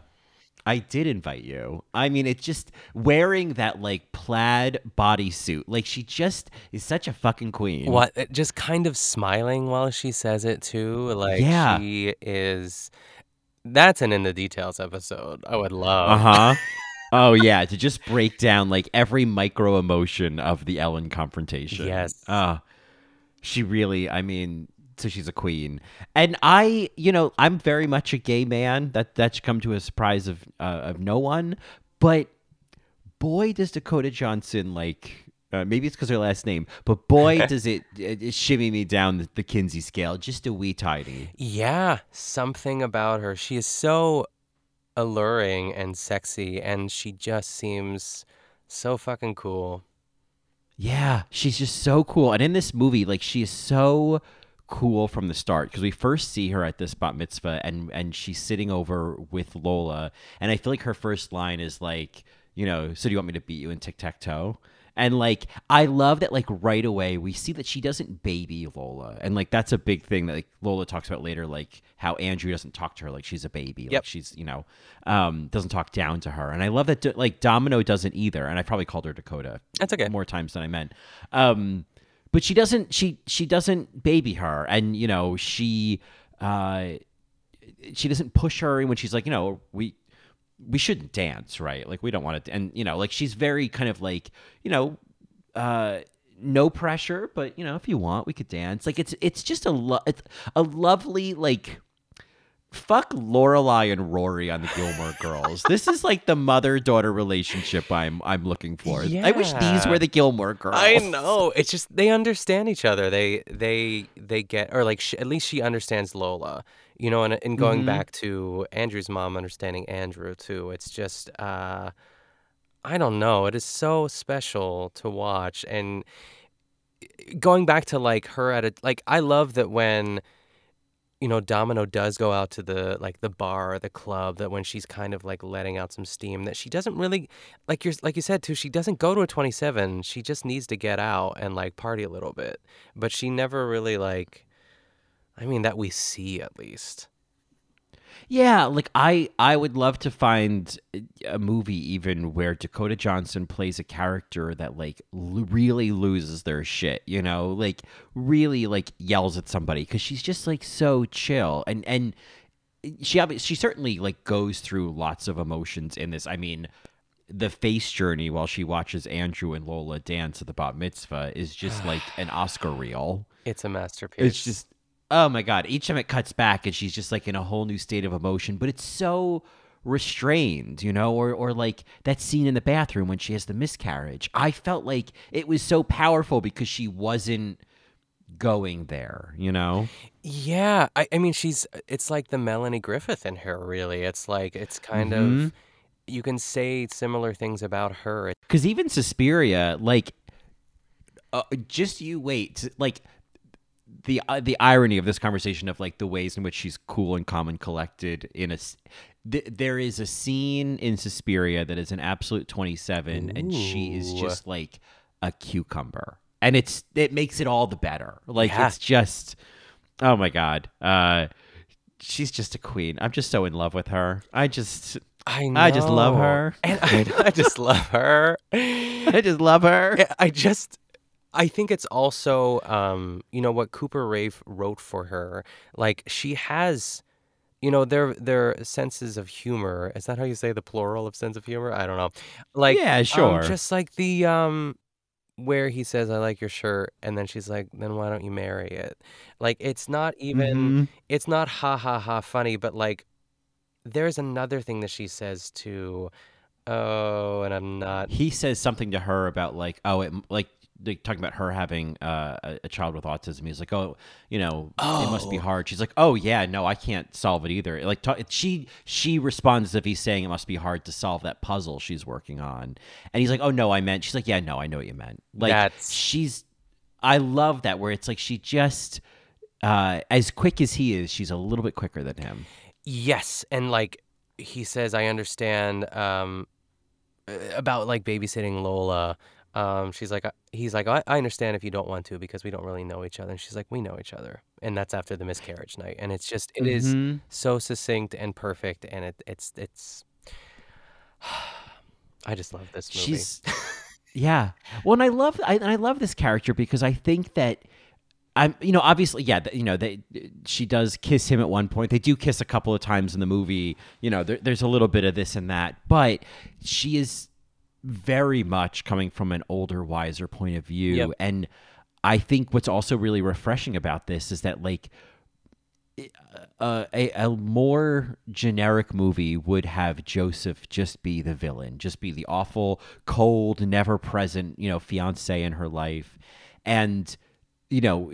S2: I did invite you. I mean, it's just wearing that like plaid bodysuit. Like she just is such a fucking queen.
S1: What? Just kind of smiling while she says it too. Like
S2: Yeah.
S1: she is. That's an in the details episode. I would love.
S2: Uh huh. <laughs> oh yeah, to just break down like every micro emotion of the Ellen confrontation.
S1: Yes.
S2: Uh she really. I mean, so she's a queen, and I, you know, I'm very much a gay man. That that should come to a surprise of uh, of no one. But boy, does Dakota Johnson like. Uh, maybe it's because her last name, but boy, <laughs> does it, it, it shimmy me down the, the Kinsey scale just a wee tiny.
S1: Yeah, something about her. She is so alluring and sexy, and she just seems so fucking cool.
S2: Yeah, she's just so cool. And in this movie, like she is so cool from the start because we first see her at this bat mitzvah and and she's sitting over with Lola and I feel like her first line is like, you know, so do you want me to beat you in tic-tac-toe? And like I love that like right away we see that she doesn't baby Lola. And like that's a big thing that like Lola talks about later like how Andrew doesn't talk to her like she's a baby. Like she's, you know, um doesn't talk down to her. And I love that like Domino doesn't either. And I probably called her Dakota
S1: That's okay.
S2: more times than I meant. Um, but she doesn't. She she doesn't baby her, and you know she uh, she doesn't push her when she's like, you know, we we shouldn't dance, right? Like we don't want to, and you know, like she's very kind of like, you know, uh, no pressure, but you know, if you want, we could dance. Like it's it's just a lo- it's a lovely like. Fuck Lorelai and Rory on the Gilmore Girls. this is like the mother-daughter relationship I'm I'm looking for. Yeah. I wish these were the Gilmore Girls.
S1: I know. It's just they understand each other. They they they get or like sh at least she understands Lola. You know, and and going
S2: Mhm.
S1: back to Andrew's mom understanding Andrew too. It's just uh I don't know. It is so special to watch and going back to like her at a like I love that when you know, Domino does go out to the like the bar or the club that when she's kind of like letting out some steam that she doesn't really like you're like you said too, she doesn't go to a 27. She just needs to get out and like party a little bit. But she never really like I mean that we see at least.
S2: Yeah, like I I would love to find a movie even where Dakota Johnson plays a character that like l- really loses their shit, you know, like really like yells at somebody cuz she's just like so chill and and she obvi- she certainly like goes through lots of emotions in this. I mean, the face journey while she watches Andrew and Lola dance at the bat mitzvah is just like an Oscar reel.
S1: It's a masterpiece.
S2: It's just oh my god! Each time it cuts back, and she's just like in a whole new state of emotion. But it's so restrained, you know, or or like that scene in the bathroom when she has the miscarriage. I felt like it was so powerful because she wasn't going there, you know.
S1: Yeah, I, I mean she's it's like the Melanie Griffith in her really. It's like it's kind
S2: Mhm.
S1: of you can say similar things about her.
S2: Because even Suspiria, like, uh, just you wait, like the uh, the irony of this conversation of like the ways in which she's cool and calm and collected in a Th- there is a scene in Suspiria that is an absolute twenty seven, and she is just like a cucumber, and it's it makes it all the better. Like
S1: Yeah.
S2: it's just, oh my god, uh, she's just a queen. I'm just so in love with her. I just.
S1: I know.
S2: I just love her.
S1: And I, <laughs> I just love her.
S2: I just love her.
S1: I just I think it's also um, you know what Cooper Raiff wrote for her. Like she has you know their their senses of humor. Is that how you say the plural of sense of humor? I don't know. Like
S2: Yeah,
S1: um,
S2: sure.
S1: just like the um where he says I like your shirt and then she's like then why don't you marry it? Like it's not even
S2: Mhm.
S1: it's not ha ha ha funny but like there's another thing that she says to oh and I'm not
S2: he says something to her about like oh it like like talking about her having uh, a, a child with autism. He's like oh you know it must be
S1: Oh.
S2: hard. She's like oh yeah no i can't solve it either. Like ta- she she responds as if he's saying it must be hard to solve that puzzle she's working on. And he's like oh no i meant she's like yeah no i know what you meant. Like
S1: That's-
S2: she's i love that where it's like she just uh as quick as he is she's a little bit quicker than him.
S1: Yes, and like he says, I understand um, about like babysitting Lola. Um, she's like, he's like, I, I understand if you don't want to because we don't really know each other. And she's like, we know each other, and that's after the miscarriage night. And it's just, it is
S2: Mhm.
S1: so succinct and perfect, and it, it's, it's. <sighs> I just love this movie.
S2: She's yeah. Well, and I love I, and I love this character because I think that I'm you know obviously yeah you know they she does kiss him at one point. They do kiss a couple of times in the movie. You know there, there's a little bit of this and that, but she is very much coming from an older, wiser point of view,
S1: Yep.
S2: and I think what's also really refreshing about this is that like uh, a, a more generic movie would have Joseph just be the villain, just be the awful, cold, never present, you know, fiance in her life. And, you know,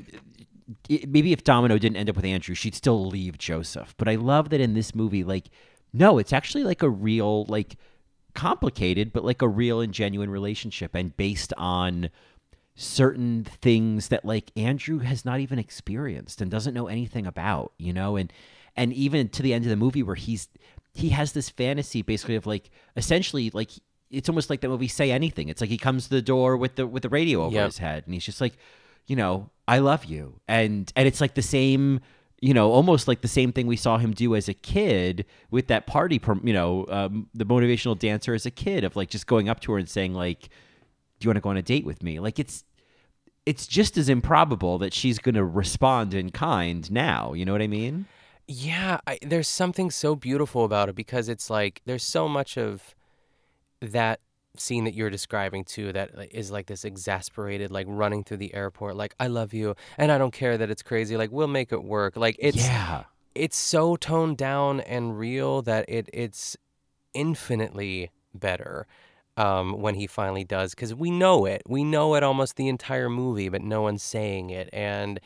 S2: maybe if Domino didn't end up with Andrew, she'd still leave Joseph. But I love that in this movie, like, no, it's actually like a real, like, complicated, but like a real and genuine relationship and based on certain things that like Andrew has not even experienced and doesn't know anything about, you know, and and even to the end of the movie where he's he has this fantasy basically of like essentially like it's almost like that movie say anything. It's like he comes to the door with the with the radio over
S1: Yep.
S2: his head and he's just like, you know, I love you. And and it's like the same you know, almost like the same thing we saw him do as a kid with that party, you know, um, the motivational dancer as a kid of like just going up to her and saying like, "Do you want to go on a date with me?" Like it's it's just as improbable that she's going to respond in kind now. You know what I mean?
S1: Yeah, I, there's something so beautiful about it because it's like there's so much of that scene that you're describing too that is like, this exasperated like running through the airport like I love you and I don't care that it's crazy like we'll make it work like it's
S2: yeah.
S1: it's so toned down and real that it it's infinitely better um, when he finally does because we know it we know it almost the entire movie but no one's saying it and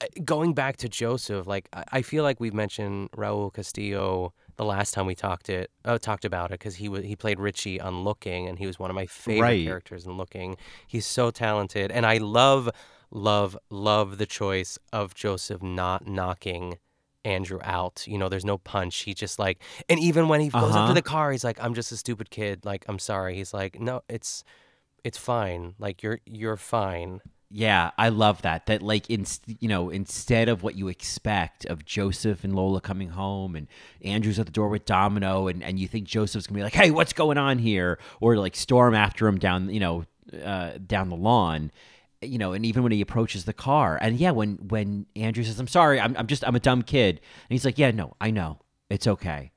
S1: uh, going back to Joseph like I, I feel like we've mentioned Raul Castillo the last time we talked it uh, talked about it because he was he played Richie on Looking and he was one of my favorite
S2: Right.
S1: characters in Looking he's so talented and I love love love the choice of Joseph not knocking Andrew out. You know, there's no punch. He just like, and even when he goes up
S2: Uh-huh.
S1: to the car, he's like, "I'm just a stupid kid. Like, I'm sorry." He's like, "No, it's it's fine. Like, you're you're fine."
S2: Yeah, I love that. That like in you know instead of what you expect of Joseph and Lola coming home and Andrew's at the door with Domino and and you think Joseph's gonna be like, hey, what's going on here? Or like storm after him down you know uh, down the lawn. You know, and even when he approaches the car, and yeah, when when Andrew says, "I'm sorry, I'm I'm just I'm a dumb kid," and he's like, "Yeah, no, I know, it's okay."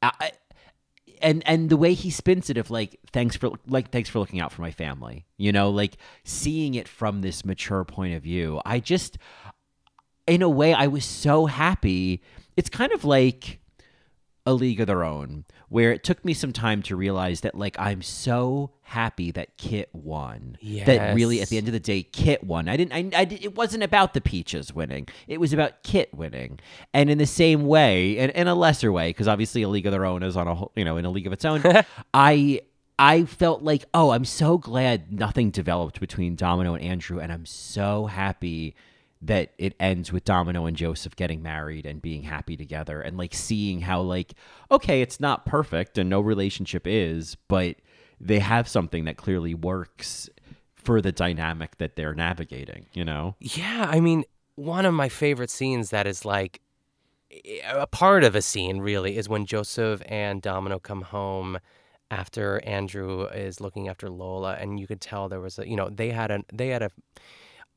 S2: I, and and the way he spins it of like thanks for like thanks for looking out for my family you know like seeing it from this mature point of view i just in a way i was so happy. It's kind of like a league of their own where it took me some time to realize that like i'm so happy that kit won. That really at the end of the day kit won. I didn't I, I did- it wasn't about the peaches winning. It was about kit winning. And in the same way and in a lesser way because obviously a league of their own is on a whole you know in a league of its own <laughs> i I felt like, oh, I'm so glad nothing developed between Domino and Andrew, and I'm so happy that it ends with Domino and Joseph getting married and being happy together and like seeing how like okay, it's not perfect and no relationship is, but they have something that clearly works for the dynamic that they're navigating, you know?
S1: Yeah, I mean, one of my favorite scenes that is like a part of a scene really is when Joseph and Domino come home after Andrew is looking after Lola and you could tell there was a you know they had a they had a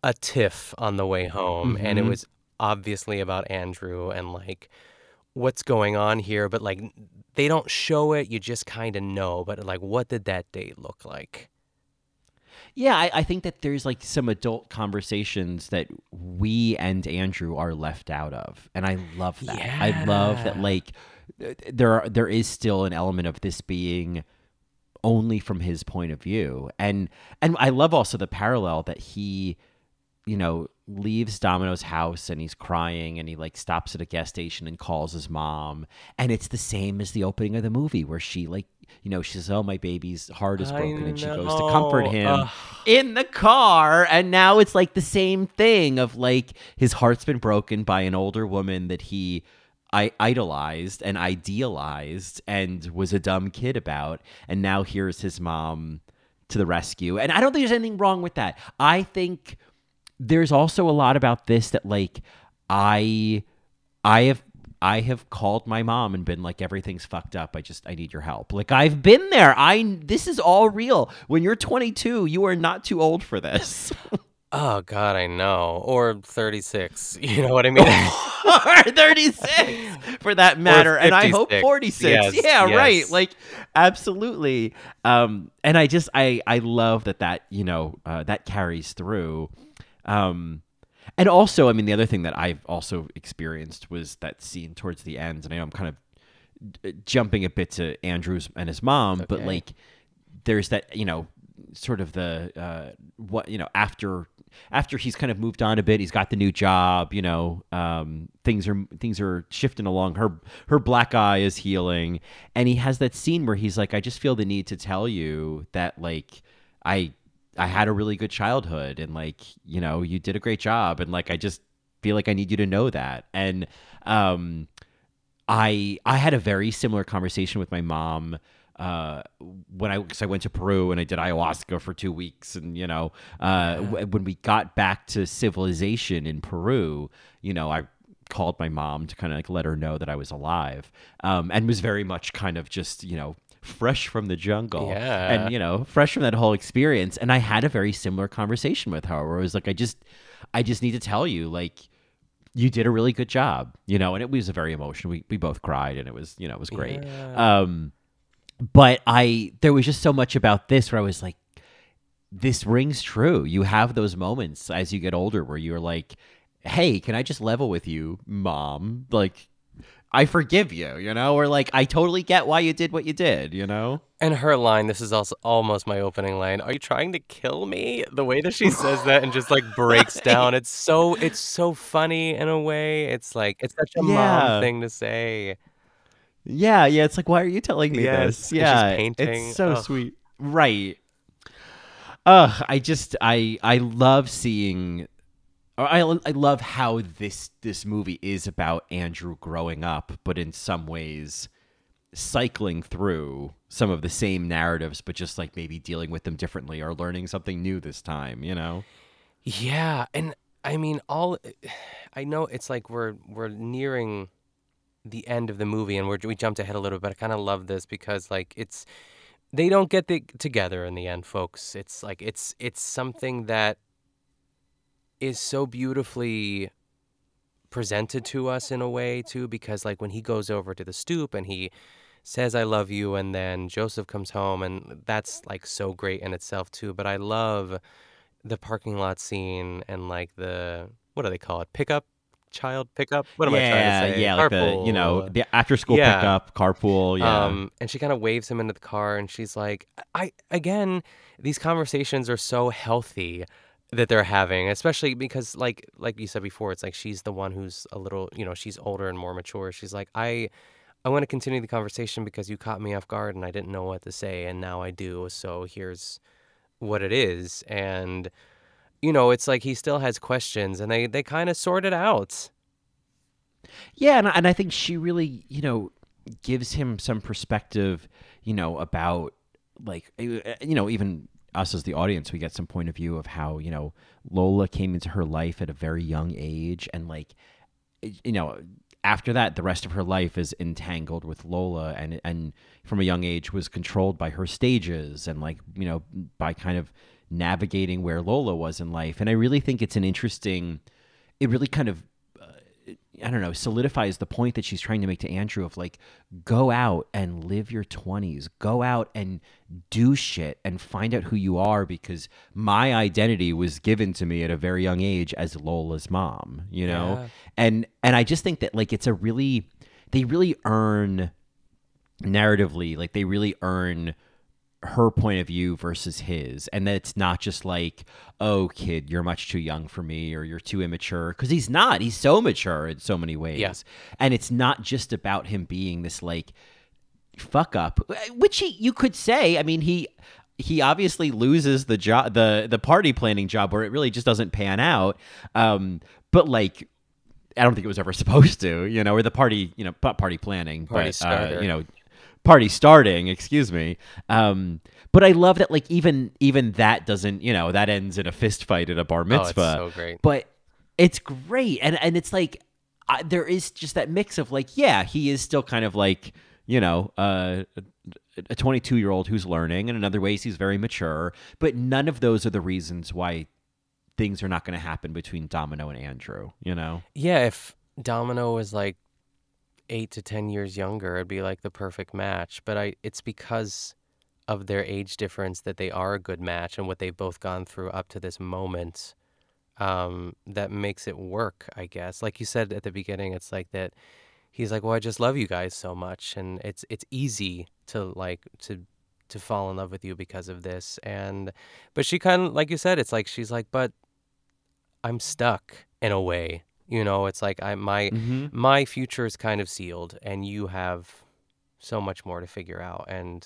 S1: a tiff on the way home and it
S2: Mhm.
S1: was obviously about Andrew and like what's going on here but like they don't show it you just kind of know but like what did that date look like
S2: Yeah, I, I think that there's like some adult conversations that we and Andrew are left out of, and I love that. I love that like there are, there is still an element of this being only from his point of view, and and I love also the parallel that he, you know, leaves Domino's house and he's crying and he like stops at a gas station and calls his mom, and it's the same as the opening of the movie where she like. You know, she says, "Oh, my baby's heart is broken," and she goes to comfort him
S1: Ugh.
S2: in the car and now it's like the same thing of like his heart's been broken by an older woman that he I idolized and idealized and was a dumb kid about and now here's his mom to the rescue and I don't think there's anything wrong with that. I think there's also a lot about this that like I I have I have called my mom and been like everything's fucked up. I just I need your help. Like I've been there. I this is all real. When you're 22, you are not too old for this. <laughs>
S1: oh god i know or 36 <laughs> you know what i mean
S2: or 36 for that matter and i hope 46
S1: Yes,
S2: yeah right like absolutely um and i just i i love that that you know uh, that carries through um and also i mean the other thing that i've also experienced was that scene towards the end and i know i'm kind of uh, jumping a bit to andrews and his mom but like there's that you know sort of the uh what you know after after he's kind of moved on a bit he's got the new job you know um things are things are shifting along. Her her black eye is healing and he has that scene where he's like i just feel the need to tell you that like i i had a really good childhood and like you know you did a great job and like i just feel like i need you to know that. And um I I had a very similar conversation with my mom uh, when I cause I went to Peru and I did ayahuasca for two weeks, and you know, uh, w- when we got back to civilization in Peru, you know, I called my mom to kind of like let her know that I was alive, um, and was very much kind of just you know fresh from the jungle,
S1: Yeah.
S2: and you know fresh from that whole experience, and I had a very similar conversation with her where it was like I just I just need to tell you like you did a really good job, you know, and it was a very emotional. We we both cried, and it was you know it was great. Um, but I there was just so much about this where I was like, this rings true. You have those moments as you get older where you're like, hey, can I just level with you, mom? Like. I forgive you, you know, or like I totally get why you did what you did, you know.
S1: And her line, this is also almost my opening line. Are you trying to kill me? The way that she says that and just like <laughs> breaks down. It's so it's so funny in a way. It's like it's such a
S2: Yeah.
S1: mom thing to say.
S2: Yeah, yeah. It's like, why are you telling me this?
S1: she's
S2: Yeah,
S1: painting.
S2: it's so
S1: Ugh.
S2: sweet. Right. Ugh, I just I I love seeing I I love how this this movie is about Andrew growing up, but in some ways cycling through some of the same narratives, but just like maybe dealing with them differently or learning something new this time. You know?
S1: Yeah, and I mean, all I know it's like we're we're nearing the end of the movie, and we're, we jumped ahead a little bit. But I kind of love this because like it's they don't get the, together in the end, folks. It's like it's it's something that is so beautifully presented to us in a way too because like when he goes over to the stoop and he says I love you and then Joseph comes home and that's like so great in itself too. But I love the parking lot scene and like the what do they call it? Pickup? Child pickup? What am
S2: yeah,
S1: I trying to say?
S2: Yeah, like the you know the after school
S1: Yeah.
S2: pickup, carpool. Yeah,
S1: um, and she kind of waves him into the car, and she's like, "I again, these conversations are so healthy that they're having, especially because, like, like you said before, it's like she's the one who's a little, you know, she's older and more mature. She's like, I, I want to continue the conversation because you caught me off guard and I didn't know what to say, and now I do. So here's what it is, and you know, it's like he still has questions, and they they kind of sort it out.
S2: Yeah, and I- and I think she really, you know, gives him some perspective, you know, about like uh, you know, even us as the audience, we get some point of view of how, you know, Lola came into her life at a very young age and like you know, after that the rest of her life is entangled with Lola and and from a young age was controlled by her stages and like, you know, by kind of navigating where Lola was in life. And I really think it's an interesting it really kind of I don't know, solidifies the point that she's trying to make to Andrew of like, go out and live your 20s. Go out and do shit and find out who you are because my identity was given to me at a very young age as Lola's mom, you know?
S1: Yeah.
S2: And and I just think that like it's a really they really earn narratively, like they really earn her point of view versus his and that it's not just like oh kid you're much too young for me or you're too immature because he's not. He's so mature in so many ways.
S1: Yeah.
S2: and it's not just about him being this like fuck up which he you could say i mean he he obviously loses the job the the party planning job where it really just doesn't pan out. Um but like I don't think it was ever <laughs> supposed to, you know, or the party, you know, party planning,
S1: Party
S2: but uh, you know, party starting, excuse me. Um, but I love that, like, even even that doesn't, you know, that ends in a fist fight at a bar
S1: Oh,
S2: mitzvah.
S1: so great.
S2: But it's great, and and it's like I, there is just that mix of like, yeah, he is still kind of like, you know, uh, a 22 year old who's learning, and in other ways he's very mature. But none of those are the reasons why things are not going to happen between Domino and Andrew. You know.
S1: Yeah, if Domino was like eight to ten years younger, it'd be like the perfect match. But I, it's because of their age difference that they are a good match and what they've both gone through up to this moment. Um, that makes it work, I guess. Like you said at the beginning, it's like that. He's like, "Well, I just love you guys so much, and it's it's easy to like to to fall in love with you because of this." And but she kind of like you said, it's like she's like, "But I'm stuck in a way. You know, it's like I my
S2: Mhm.
S1: my future is kind of sealed and you have so much more to figure out and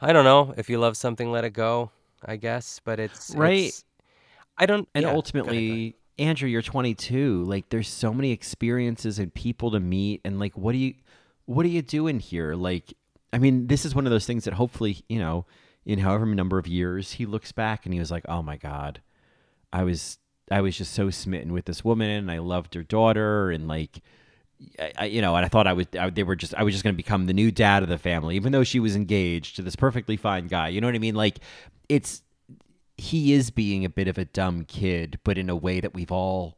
S1: I don't know, if you love something let it go, I guess, but it's
S2: Right.
S1: it's- I don't
S2: And
S1: yeah, go ahead, go
S2: ultimately, Andrew, you're 22. Like, there's so many experiences and people to meet, and like, what do you, what are you doing here? Like, I mean, this is one of those things that hopefully, you know, in however many number of years, he looks back and he was like, oh my god, I was, I was just so smitten with this woman, and I loved her daughter, and like. I, I- you know, and I thought I was, I, they were just, I was just going to become the new dad of the family, even though she was engaged to this perfectly fine guy. You know what I mean? Like, it's, he is being a bit of a dumb kid, but in a way that we've all,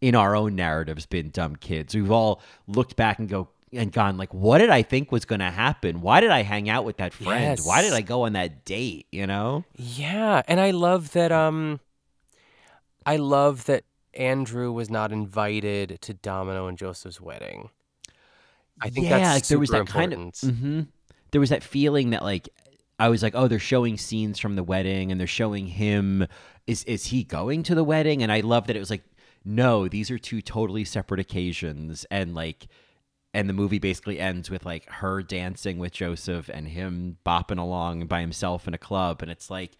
S2: in our own narratives, been dumb kids. We've all looked back and go and gone like, what did I think was going to happen? Why did I hang out with that friend? Why did I go on that date? You know?
S1: Yeah, and I love that um I love that Andrew was not invited to Domino and Joseph's wedding. I think
S2: yeah,
S1: that's
S2: like there was that kind of,
S1: important.
S2: hmm there was that feeling that like I was like, oh, they're showing scenes from the wedding, and they're showing him. Is is he going to the wedding? And I love that it was like, no, these are two totally separate occasions, and like, and the movie basically ends with like her dancing with Joseph and him bopping along by himself in a club, and it's like,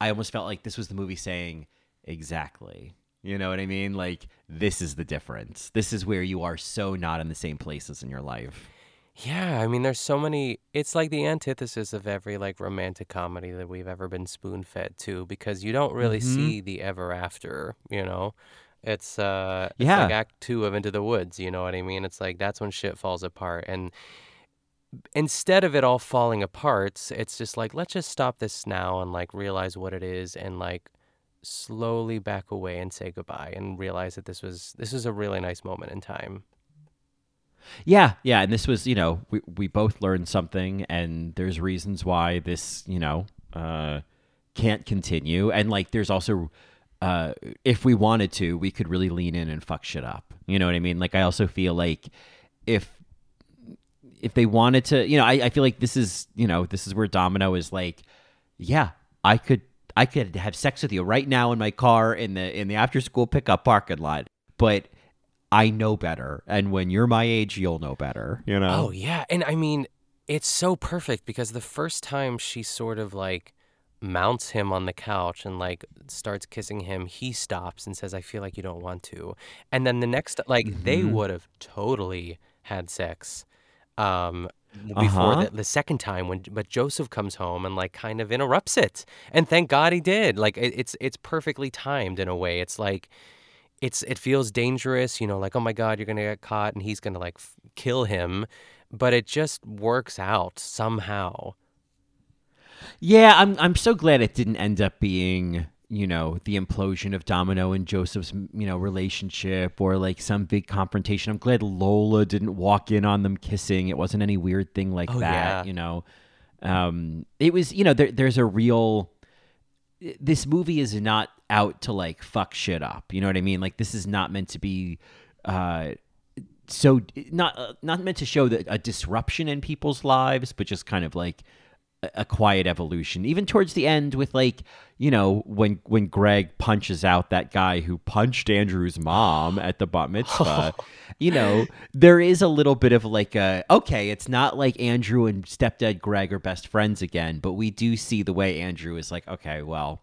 S2: I almost felt like this was the movie saying, exactly, You know what I mean? Like this is the difference. This is where you are so not in the same places in your life.
S1: Yeah, I mean, there's so many. It's like the antithesis of every like romantic comedy that we've ever been spoon fed to, because you don't really
S2: Mhm.
S1: see the ever after. You know, it's uh, it's
S2: Yeah.
S1: like Act Two of Into the Woods. You know what I mean? It's like that's when shit falls apart, and instead of it all falling apart, it's just like let's just stop this now and like realize what it is, and like slowly back away and say goodbye, and realize that this was this was a really nice moment in time.
S2: Yeah, yeah, and this was, you know, we we both learned something, and there's reasons why this, you know, uh, can't continue, and like there's also, uh, if we wanted to, we could really lean in and fuck shit up. You know what I mean? Like I also feel like if if they wanted to, you know, I, I feel like this is, you know, this is where Domino is like, yeah, I could I could have sex with you right now in my car in the in the after school pickup parking lot, but I know better, and when you're my age, you'll know better. You know?
S1: Oh yeah, and I mean, it's so perfect because the first time she sort of like mounts him on the couch and like starts kissing him, he stops and says, "I feel like you don't want to," and then the next, like they
S2: Mhm.
S1: would have totally had sex. Um, before
S2: Uh-huh.
S1: the, the second time when but Joseph comes home and like kind of interrupts it and thank God he did like it, it's it's perfectly timed in a way it's like it's it feels dangerous, you know, like oh my god, you're gonna get caught and he's gonna like f- kill him, but it just works out somehow.
S2: Yeah, I'm. I'm so glad it didn't end up being, you know, the implosion of Domino and Joseph's, you know, relationship or like some big confrontation. I'm glad Lola didn't walk in on them kissing. It wasn't any weird thing like
S1: Oh,
S2: that.
S1: yeah.
S2: You know, um, it was. You know, there, there's a real. This movie is not out to like fuck shit up. You know what I mean? Like this is not meant to be. Uh, so not uh, not meant to show that a disruption in people's lives, but just kind of like a, a quiet evolution. Even towards the end, with like you know when when Greg punches out that guy who punched Andrew's mom at the bat mitzvah, <laughs> you know there is a little bit of like a okay, it's not like Andrew and stepdad Greg are best friends again, but we do see the way Andrew is like okay, well.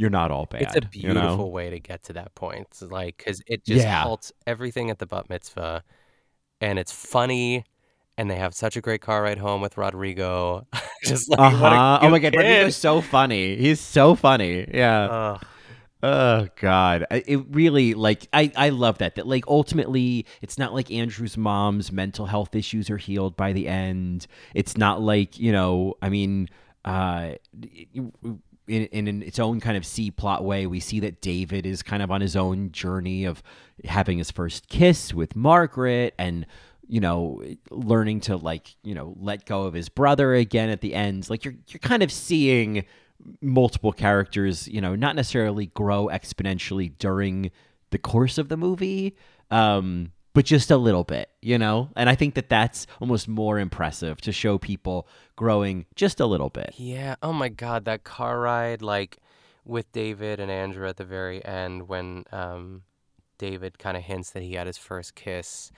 S2: You're not all bad.
S1: It's a
S2: you know?
S1: beautiful way to get to that point. It's like because it just
S2: Yeah.
S1: halts everything at the bat mitzvah, and it's funny, and they have such a great car ride home with Rodrigo. <laughs> just like
S2: Uh-huh. Oh my god, Rodrigo's so funny. He's so funny. Yeah. Oh God! I- It really like I I love that that like ultimately it's not like Andrew's mom's mental health issues are healed by the end. It's not like you know I mean uh in in, in its own kind of C plot way we see that David is kind of on his own journey of having his first kiss with Margaret and you know learning to like you know let go of his brother again at the end. Like you're you're kind of seeing multiple characters, you know, not necessarily grow exponentially during the course of the movie, um, but just a little bit, you know? And I think that that's almost more impressive to show people growing just a little bit.
S1: Yeah. Oh my God, that car ride, like with David and Andrew at the very end, when um, David kind of hints that he had his first kiss,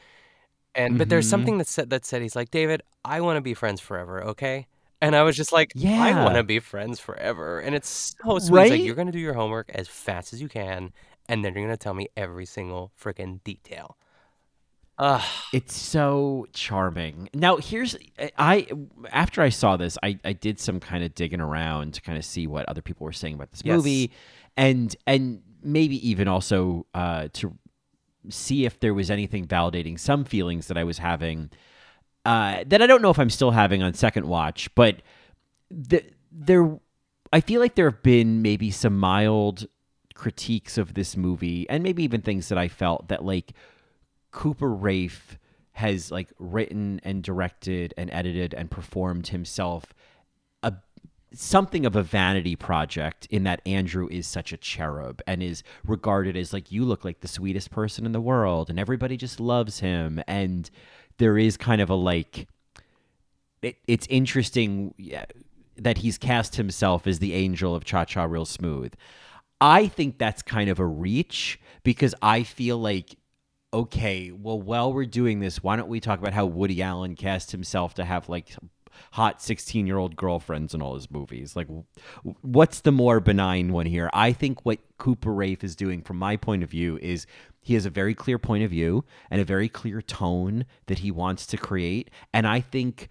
S1: and but there's
S2: Mhm.
S1: something that said that said he's like David, I want to be friends forever, okay? And I was just like, yeah. I want to be friends forever, and it's so sweet.
S2: Right?
S1: like, you're gonna do your homework as fast as you can, and then you're gonna tell me every single freaking detail. Ugh.
S2: It's so charming. Now, here's I after I saw this, I, I did some kind of digging around to kind of see what other people were saying about this
S1: Yes.
S2: movie, and and maybe even also uh, to see if there was anything validating some feelings that I was having uh, that I don't know if I'm still having on second watch, but the, there, I feel like there have been maybe some mild critiques of this movie, and maybe even things that I felt that like Cooper Raiff has like written and directed and edited and performed himself something of a vanity project in that Andrew is such a cherub and is regarded as like you look like the sweetest person in the world and everybody just loves him and there is kind of a like it, it's interesting that he's cast himself as the angel of Cha Cha Real Smooth. I think that's kind of a reach because I feel like okay, well, while we're doing this, why don't we talk about how Woody Allen cast himself to have like hot 16 year old girlfriends in all his movies. Like, what's the more benign one here? I think what Cooper Raiff is doing, from my point of view, is he has a very clear point of view and a very clear tone that he wants to create. And I think,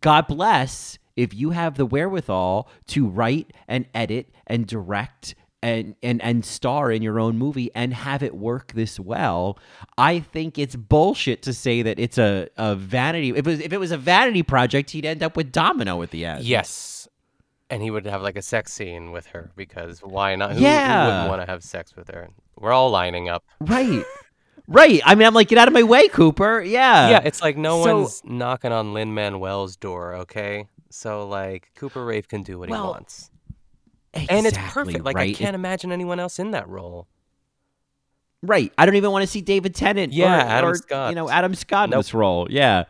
S2: God bless if you have the wherewithal to write and edit and direct and and and star in your own movie and have it work this well i think it's bullshit to say that it's a, a vanity if it, was, if it was a vanity project he'd end up with domino at the end
S1: Yes. And he would have like a sex scene with her because why not? Who,
S2: Yeah.
S1: who wouldn't want to have sex with her? We're all lining up.
S2: right right i mean i'm like get out of my way cooper yeah
S1: yeah, it's like no
S2: so-
S1: one's knocking on Lin Manuel's door, okay? So like Cooper Raiff can do what he
S2: Well,
S1: wants. and it's perfect. Like I can't imagine anyone else in that role.
S2: Right. I don't even want to see David Tennant.
S1: Yeah,
S2: or,
S1: Adam
S2: or,
S1: Scott.
S2: You know, Adam Scott in
S1: Nope.
S2: this role. Yeah.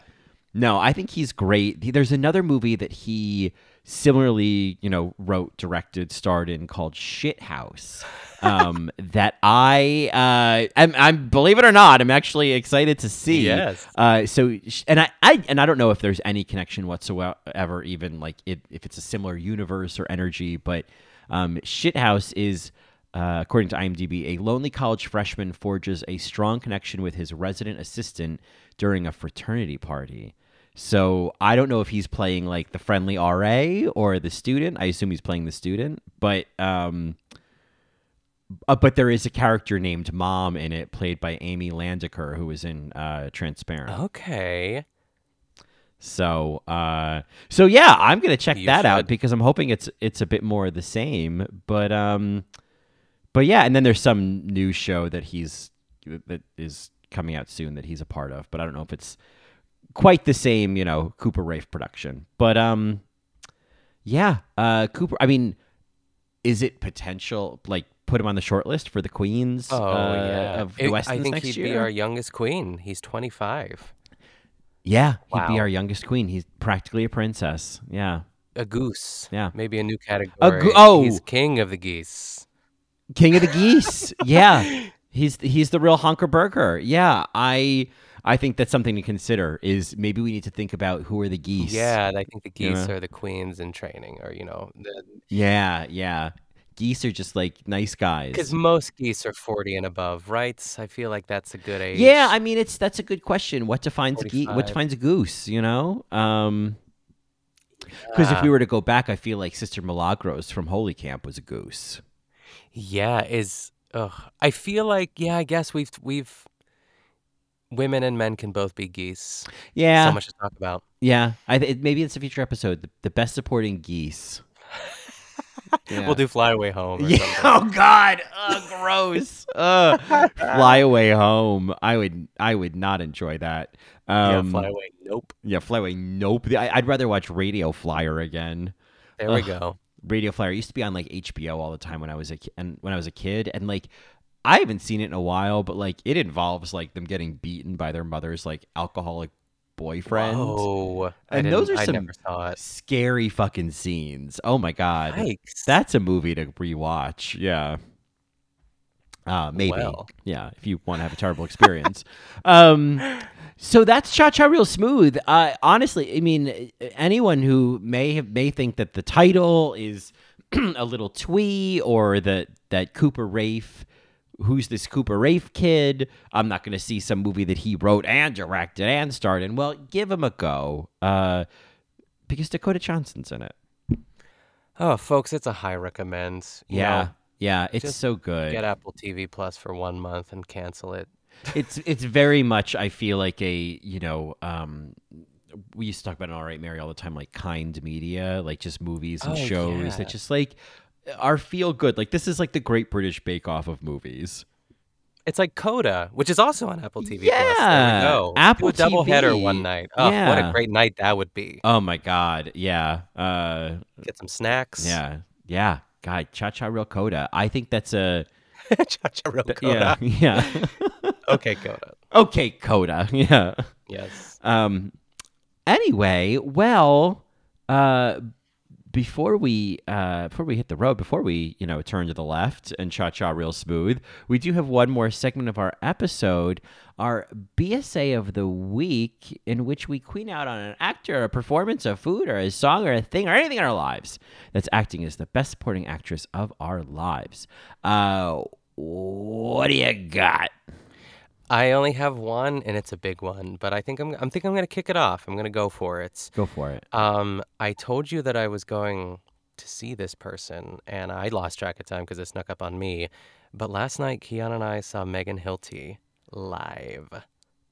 S2: No, I think he's great. There's another movie that he similarly, you know, wrote, directed, starred in called Shit House. Um, <laughs> that I, uh, I'm, I'm, believe it or not, I'm actually excited to see.
S1: Yes.
S2: Uh, so, and I, I, and I don't know if there's any connection whatsoever, even like it, if it's a similar universe or energy, but, um, Shithouse is, uh, according to IMDb, a lonely college freshman forges a strong connection with his resident assistant during a fraternity party. So I don't know if he's playing like the friendly RA or the student. I assume he's playing the student, but um, uh, but there is a character named Mom in it, played by Amy Landecker, who was in uh, Transparent.
S1: Okay.
S2: So, uh, so yeah, I'm gonna check
S1: You
S2: that out because I'm hoping it's it's a bit more of the same. But um, but yeah, and then there's some new show that he's that is coming out soon that he's a part of, but I don't know if it's quite the same, you know, Cooper Raiff production. But um, yeah, uh, Cooper. I mean, is it potential like put him on the short list for the Queens?
S1: Oh
S2: uh,
S1: yeah.
S2: of
S1: It-
S2: the West
S1: I think
S2: next
S1: he'd
S2: year?
S1: be our youngest queen. He's 25.
S2: Yeah, he'd be our youngest queen. He's practically a princess. Yeah.
S1: A goose.
S2: Yeah.
S1: Maybe a new category.
S2: goo- oh!
S1: He's king of the geese.
S2: King of the Geese. yeah. <laughs> He's he's the real honker burger. Yeah. I I think that's something to consider is maybe we need to think about who are the geese.
S1: Yeah, and I think the geese
S2: know?
S1: are the queens in training, or you know,
S2: Yeah, yeah. Geese are just like nice guys.
S1: because most geese are 40 and above, right? I feel like that's a good age.
S2: Yeah, I mean it's that's a good question. What defines a ge- what defines a goose, you know? Um because if we were to go back, I feel like Sister Milagros from Holy Camp was a goose.
S1: Yeah, is ugh. I feel like yeah, I guess we've we've women and men can both be geese.
S2: Yeah.
S1: So much to talk about.
S2: Yeah, I th- it- maybe it's a future episode. The, the best supporting geese. <laughs> Yeah.
S1: We'll do fly away home or <laughs>
S2: Yeah.
S1: something.
S2: Oh God. Oh, gross. Uh, fly away home. I would. I would not enjoy that. Um,
S1: yeah, fly away. Nope.
S2: Yeah, fly away. Nope. I, I'd rather watch Radio Flyer again.
S1: There we go.
S2: Radio Flyer used to be on like HBO all the time when I was a ki- and when I was a kid, and like I haven't seen it in a while, but like it involves like them getting beaten by their mother's like alcoholic boyfriend.
S1: I
S2: and those are some
S1: never saw it.
S2: scary fucking scenes. Oh my god,
S1: Yikes.
S2: that's a movie to rewatch. Yeah. Uh, maybe.
S1: Well.
S2: Yeah, if you want to have a terrible experience. <laughs> um, so that's Cha Cha Real Smooth. Uh, honestly, I mean, anyone who may have may think that the title is <clears throat> a little twee or that that Cooper Raiff, who's this Cooper Raiff kid? I'm not going to see some movie that he wrote and directed and starred in. Well, give him a go, uh, because Dakota Johnson's in it.
S1: Oh, folks, it's a high recommend.
S2: Yeah,
S1: know,
S2: yeah, it's so good.
S1: Get Apple TV Plus for one month and cancel it. <laughs>
S2: it's it's very much I feel like a you know um we used to talk about an all right Mary all the time like kind media like just movies and
S1: Oh,
S2: shows
S1: yeah.
S2: that just like are feel good like this is like the Great British Bake Off of movies.
S1: It's like Coda, which is also on Apple TV Plus. There
S2: Yeah,
S1: we go.
S2: Apple
S1: Do a double header one night. Oh, what a great night that would be.
S2: Oh my god, yeah, uh,
S1: Get some snacks.
S2: yeah, yeah. God, Cha Cha Real Coda. I think that's a <laughs>
S1: Cha-cha real
S2: yeah,
S1: Coda.
S2: yeah. <laughs> <laughs>
S1: okay, Coda.
S2: okay, Coda. Yeah.
S1: Yes.
S2: Um. Anyway, well, uh, before we uh, before we hit the road, before we you know turn to the left and cha cha real smooth, we do have one more segment of our episode, our BSA of the week, in which we queen out on an actor, a performance, a food, or a song, or a thing, or anything in our lives that's acting as the best supporting actress of our lives. Uh, what do you got?
S1: I only have one, and it's a big one. But I think I'm. I'm think I'm gonna kick it off. I'm gonna go for it.
S2: Go for it.
S1: Um, I told you that I was going to see this person, and I lost track of time because it snuck up on me. But last night, Keon and I saw Megan Hilty live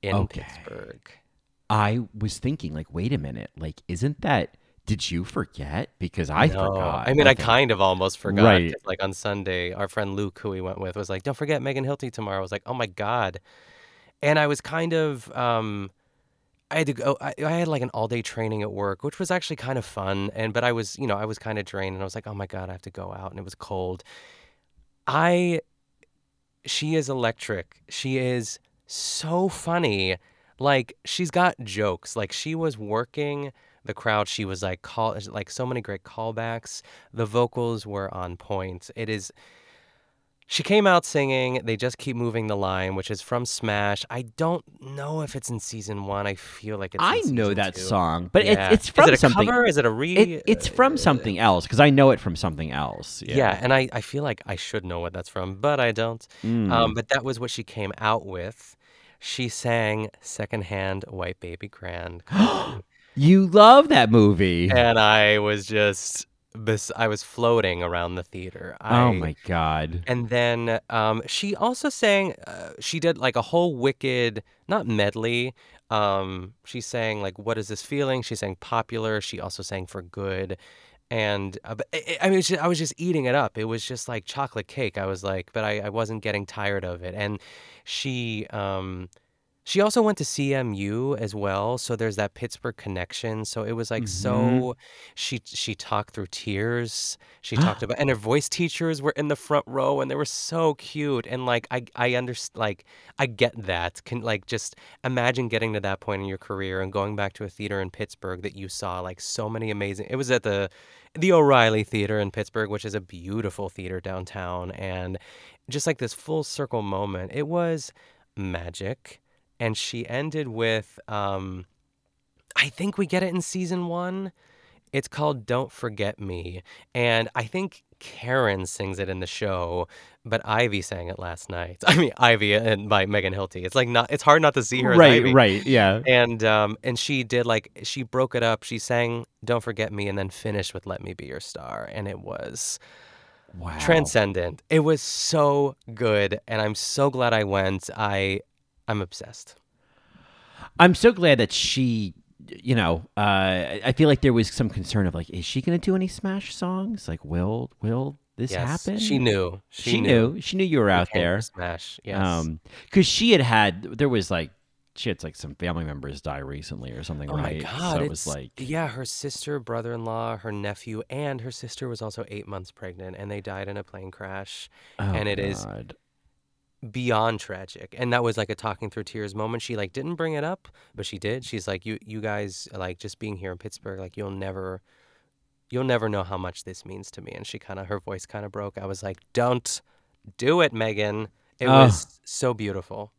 S1: in
S2: Okay.
S1: Pittsburgh.
S2: I was thinking, like, wait a minute, like, isn't that? Did you forget? Because I
S1: No,
S2: forgot.
S1: I mean, I
S2: Okay.
S1: kind of almost forgot.
S2: Right.
S1: Like on Sunday, our friend Luke, who we went with, was like, "Don't forget Megan Hilty tomorrow." I was like, "Oh my god!" And I was kind of, um, I had to go. I, I had like an all day training at work, which was actually kind of fun. And but I was, you know, I was kind of drained, and I was like, "Oh my god, I have to go out," and it was cold. I, she is electric. She is so funny. Like she's got jokes. Like she was working the crowd. She was like call like so many great callbacks. The vocals were on point. It is. She came out singing "They Just Keep Moving the Line," which is from Smash. I don't know if it's in season one. I feel like it's.
S2: I know that
S1: two.
S2: song, but
S1: Yeah.
S2: it's it's from
S1: is it a
S2: something.
S1: cover? Is it a re?
S2: It, it's from something else because I know it from something else.
S1: Yeah.
S2: Yeah.
S1: and I, I feel like I should know what that's from, but I don't.
S2: Mm.
S1: Um, but that was what she came out with. She sang secondhand White Baby Grand. <gasps>
S2: You love that movie.
S1: and I was just, bes- I was floating around the theater.
S2: oh my god.
S1: And then um, she also sang, uh, she did like a whole Wicked, not medley. Um, she sang like, What is this feeling? She sang Popular. She also sang For Good. And uh, but I, I mean, I was just eating it up. It was just like chocolate cake. I was like, but I, I wasn't getting tired of it. And she, um, she also went to CMU as well, so there's that Pittsburgh connection. So it was like mm-hmm. so. She she talked through tears. She <gasps> talked about, and her voice teachers were in the front row, and they were so cute. And like I I understand, like I get that. Can like just imagine getting to that point in your career and going back to a theater in Pittsburgh that you saw like so many amazing. It was at the the O'Reilly Theater in Pittsburgh, which is a beautiful theater downtown, and just like this full circle moment. It was magic and she ended with um I think we get it in season 1. It's called Don't Forget Me and I think Karen sings it in the show, but Ivy sang it last night. <laughs> I mean Ivy and by Megan Hilty. It's like not it's hard not to see her as
S2: Right, right, yeah.
S1: And um and she did like she broke it up. She sang Don't Forget Me and then finished with Let Me Be Your Star and it was
S2: Wow.
S1: transcendent. It was so good and I'm so glad I went. I I'm obsessed.
S2: I'm so glad that she, you know, uh, I feel like there was some concern of like, is she going to do any Smash songs? Like, will will this
S1: Yes,
S2: happen?
S1: she knew.
S2: She,
S1: She
S2: knew.
S1: knew.
S2: She knew you were out there.
S1: Smash, yes.
S2: Um, because she had had there was like she had like some family members die recently or something,
S1: Oh my god!
S2: so it was like
S1: yeah, her sister, brother-in-law, her nephew, and her sister was also eight months pregnant, and they died in a plane crash.
S2: Oh,
S1: and it is
S2: God.
S1: Beyond tragic. And that was like a talking through tears moment. She like didn't bring it up, but she did. She's like, you you guys like just being here in Pittsburgh, like you'll never you'll never know how much this means to me. And she kind of her voice kind of broke. I was like, don't do it, Megan. It
S2: Oh.
S1: was so beautiful.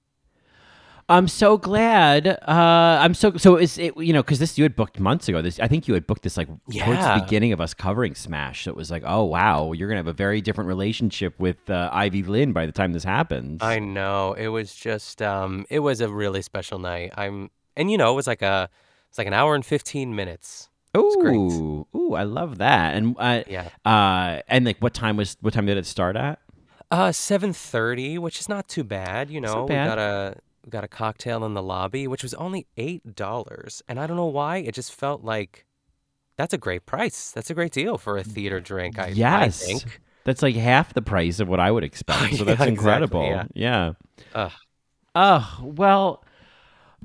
S2: I'm so glad. Uh, I'm so so. Is it you know because this you had booked months ago. This I think you had booked this like towards the beginning of us covering Smash. So it was like, oh wow, you're gonna have a very different relationship with uh, Ivy Lynn by the time this happens.
S1: I know. It was just um it was a really special night. I'm and you know, it was like a it's like an hour and 15 minutes.
S2: Ooh, ooh, I love that. And uh,
S1: Yeah.
S2: uh, and like, what time was what time did it start at?
S1: Uh 7:30, which is not too bad, you know. We got a got a cocktail in the lobby, which was only $8. And I don't know why, it just felt like that's a great price. That's a great deal for a theater drink, I, I
S2: yes,
S1: think.
S2: that's like half the price of what I would <laughs> expect. So
S1: Yeah,
S2: that's
S1: exactly,
S2: incredible.
S1: yeah.
S2: yeah.
S1: Ugh.
S2: Well,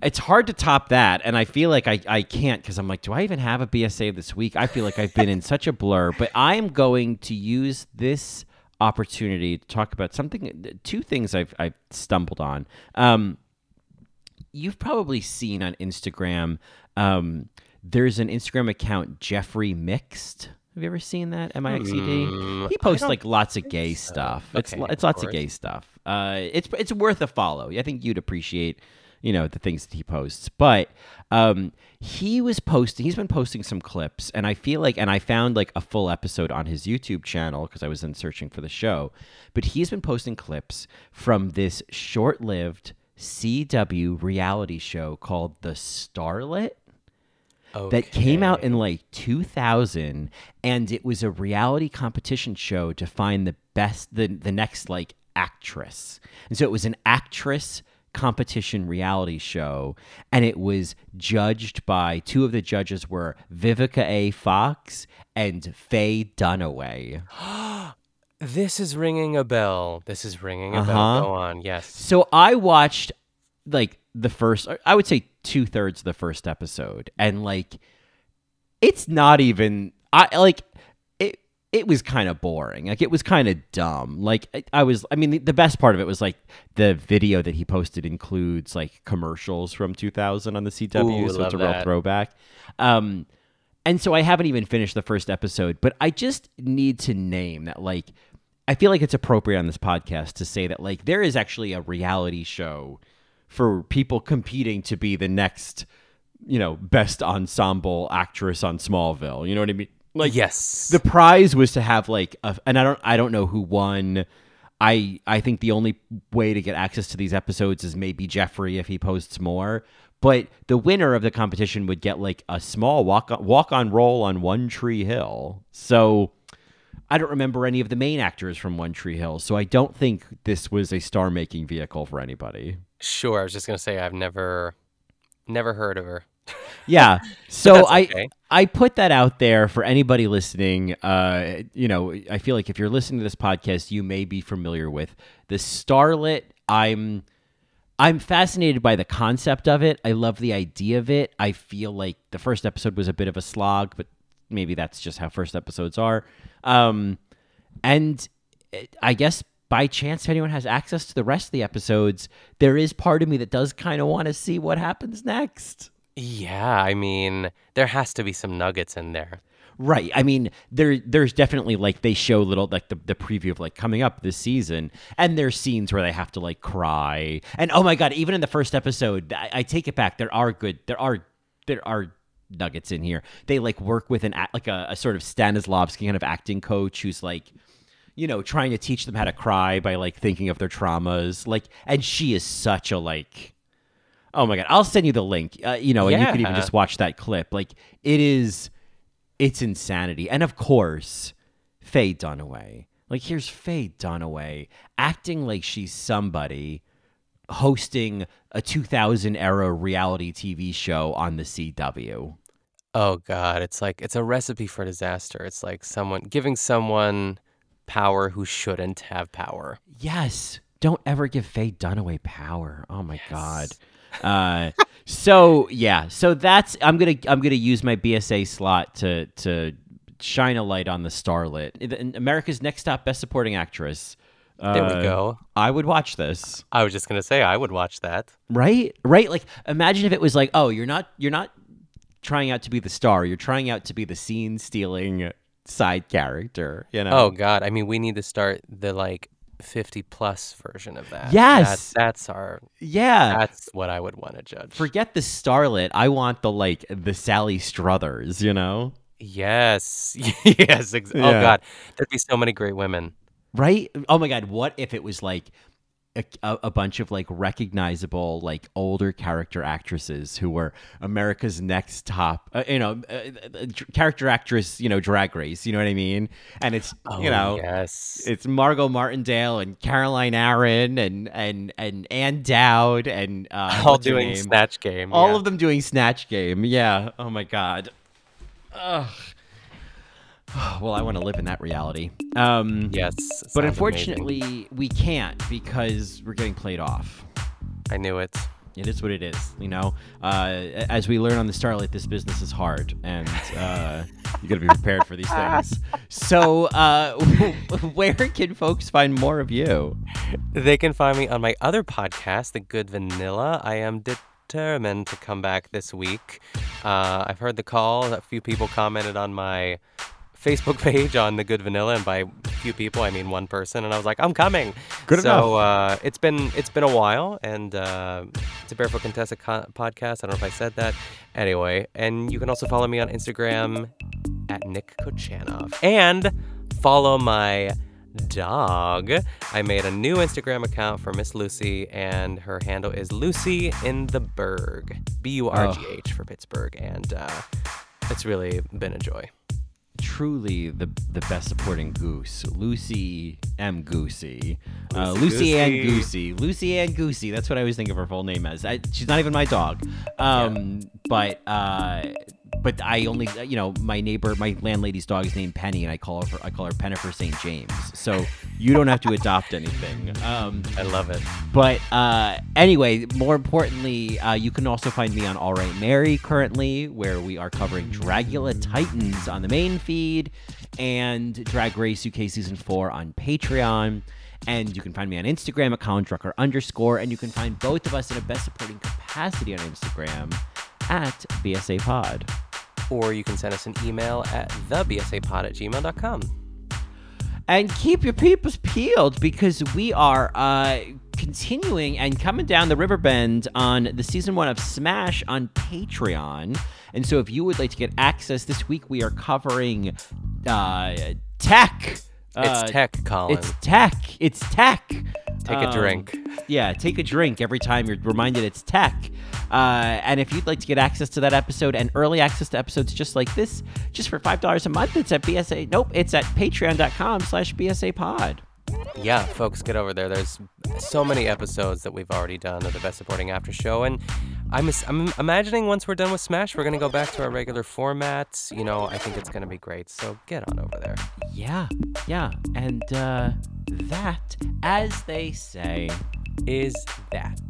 S2: it's hard to top that. And I feel like I, I can't because I'm like, do I even have a BSA this week? I feel like I've been in such a blur. But I am going to use this opportunity to talk about something, two things I've, I've stumbled on. Um, you've probably seen on Instagram, um, there's an Instagram account, Jeffrey Mixed. Have you ever seen that? M I X E D.
S1: Hmm,
S2: he posts like lots of gay
S1: so.
S2: stuff. It's
S1: Okay,
S2: lo- it's
S1: of
S2: lots of gay stuff. Uh, it's it's worth a follow. I think you'd appreciate, you know, the things that he posts. But um, he was posting. He's been posting some clips, and I feel like, and I found like a full episode on his YouTube channel because I was in searching for the show. But he's been posting clips from this short-lived CW reality show called The Starlet that came out in like 2000 and it was a reality competition show to find the best the the next like actress. And so it was an actress competition reality show and it was judged by two of the judges were Vivica A. Fox and Faye Dunaway <gasps> <gasps>
S1: This is ringing a bell. This is ringing a
S2: Uh-huh.
S1: bell. Go on. Yes.
S2: So I watched like the first, I would say two thirds of the first episode, and like it's not even. I like it. It was kind of boring. Like it was kind of dumb. Like I, I was. I mean, the, the best part of it was like the video that he posted includes like commercials from 2000 on the CW,
S1: Ooh,
S2: so it's a real
S1: that.
S2: throwback. Um, and so I haven't even finished the first episode, but I just need to name that like I feel like it's appropriate on this podcast to say that like there is actually a reality show for people competing to be the next, you know, best ensemble actress on Smallville. You know what I mean? Like
S1: yes.
S2: the prize was to have like a, and I don't I don't know who won. I I think the only way to get access to these episodes is maybe Jeffrey if he posts more. But the winner of the competition would get like a small walk on, walk on roll on One Tree Hill. So I don't remember any of the main actors from One Tree Hill, so I don't think this was a star making vehicle for anybody.
S1: Sure. I was just gonna say I've never, never heard of her. <laughs>
S2: Yeah. So
S1: that's
S2: I
S1: okay.
S2: I put that out there for anybody listening. Uh, you know, I feel like if you're listening to this podcast, you may be familiar with the Starlet. I'm I'm fascinated by the concept of it. I love the idea of it. I feel like the first episode was a bit of a slog, but maybe that's just how first episodes are. Um, and it- I guess by chance, if anyone has access to the rest of the episodes, there is part of me that does kind of want to see what happens next.
S1: Yeah. I mean, there has to be some nuggets in there.
S2: Right. I mean, there there's definitely like they show little like the, the preview of like coming up this season, and there's scenes where they have to like cry. And oh my god, even in the first episode, I, I take it back. There are good. There are there are nuggets in here. They like work with an like a, a sort of Stanislavski kind of acting coach who's like. You know, trying to teach them how to cry by like thinking of their traumas. Like, and she is such a like, oh my god! I'll send you the link. Uh, you know, and you can even just watch that clip. Like, it is it's insanity. And of course, Faye Dunaway. Like, here's Faye Dunaway acting like she's somebody hosting a 2000 era reality TV show on the CW.
S1: Oh God, it's like it's a recipe for disaster. It's like someone giving someone power who shouldn't have power.
S2: Yes. Don't ever give Faye Dunaway power. Oh my god. Uh, so yeah, so that's I'm gonna I'm gonna use my BSA slot to to shine a light on the starlet, America's Next Top Best Supporting Actress.
S1: There we
S2: Uh,
S1: go.
S2: I would watch this.
S1: I was just gonna say I would watch that.
S2: Right? Right? Like imagine if it was like, "Oh, you're not you're not trying out to be the star. You're trying out to be the scene stealing side character, you know?"
S1: Oh God, I mean, we need to start the like fifty plus version of that.
S2: Yes.
S1: That- that's our.
S2: Yeah.
S1: That's what I would want to judge.
S2: Forget the starlet. I want the like the Sally Struthers, you know?
S1: Yes, <laughs> yes. Ex- Oh God, there'd be so many great women.
S2: Right? Oh my god, what if it was like a, a, bunch of like recognizable like older character actresses who were America's next top, uh, you know, uh, uh, character actress, you know, drag race, you know what I mean? And it's you
S1: Oh,
S2: know,
S1: yes.
S2: it's Margot Martindale and Caroline Aaron and and and Ann Dowd and uh, <laughs>
S1: All doing? Snatch Game,
S2: All
S1: yeah.
S2: of them doing Snatch Game. Yeah. Oh my god. Ugh. <sighs> Well, I want to live in that reality. Um,
S1: yes,
S2: but unfortunately, we can't because we're getting played off.
S1: I knew it.
S2: It is what it is, you know. Uh, as we learn on the Starlight, this business is hard, and uh, <laughs> you got to be prepared for these things. So, uh, <laughs> where can folks find more of you?
S1: They can find me on my other podcast, The Good Vanilla. I am determined to come back this week. Uh, I've heard the call. A few people commented on my Facebook <laughs> page on the Good Vanilla, and by a few people I mean one person. And I was like, I'm coming.
S2: Good
S1: so uh, it's been it's been a while, and uh, it's a Barefoot Contessa co- podcast. I don't know if I said that. Anyway, and you can also follow me on Instagram at Nick Kochanov and follow my dog. I made a new Instagram account for Miss Lucy, and her handle is Lucy in the Berg, B U R G H for Pittsburgh, and uh, it's really been a joy.
S2: Truly the the best supporting goose, Lucy M. Goosey, uh,
S1: Lucy
S2: Lucy Ann Goosey. Lucy Ann Goosey. That's what I always think of her full name as. I, she's not even my dog, um, but uh, but I only you know my neighbor, my landlady's dog is named Penny, and I call her I call her Pennifer St. James. So you don't have to adopt anything. Um,
S1: I love it.
S2: But uh, anyway, more importantly, uh, you can also find me on All Right Mary currently, where we are covering Dragula Titans on the main feed and Drag Race UK Season 4 on Patreon. And you can find me on Instagram at Colin Drucker underscore, and you can find both of us in a best supporting capacity on Instagram at BSA Pod.
S1: Or you can send us an email at thebsapod at gmail.com.
S2: and keep your peepers peeled because we are uh, continuing and coming down the river bend on the season one of Smash on Patreon. And so, if you would like to get access this week, we are covering uh, tech. Uh,
S1: It's tech, Colin.
S2: It's tech. It's tech.
S1: Take a
S2: Um,
S1: drink.
S2: Yeah, take a drink every time you're reminded it's tech. Uh, and if you'd like to get access to that episode and early access to episodes just like this, just for five dollars a month, it's at BSA. Nope, it's at Patreon.com/slash BSA Pod.
S1: Yeah, folks, get over there. There's so many episodes that we've already done of the Best Supporting After Show, and I'm, I'm imagining once we're done with Smash, we're gonna go back to our regular formats. You know, I think it's gonna be great. So get on over there.
S2: Yeah, yeah, and uh, that, as they say,
S1: Is that?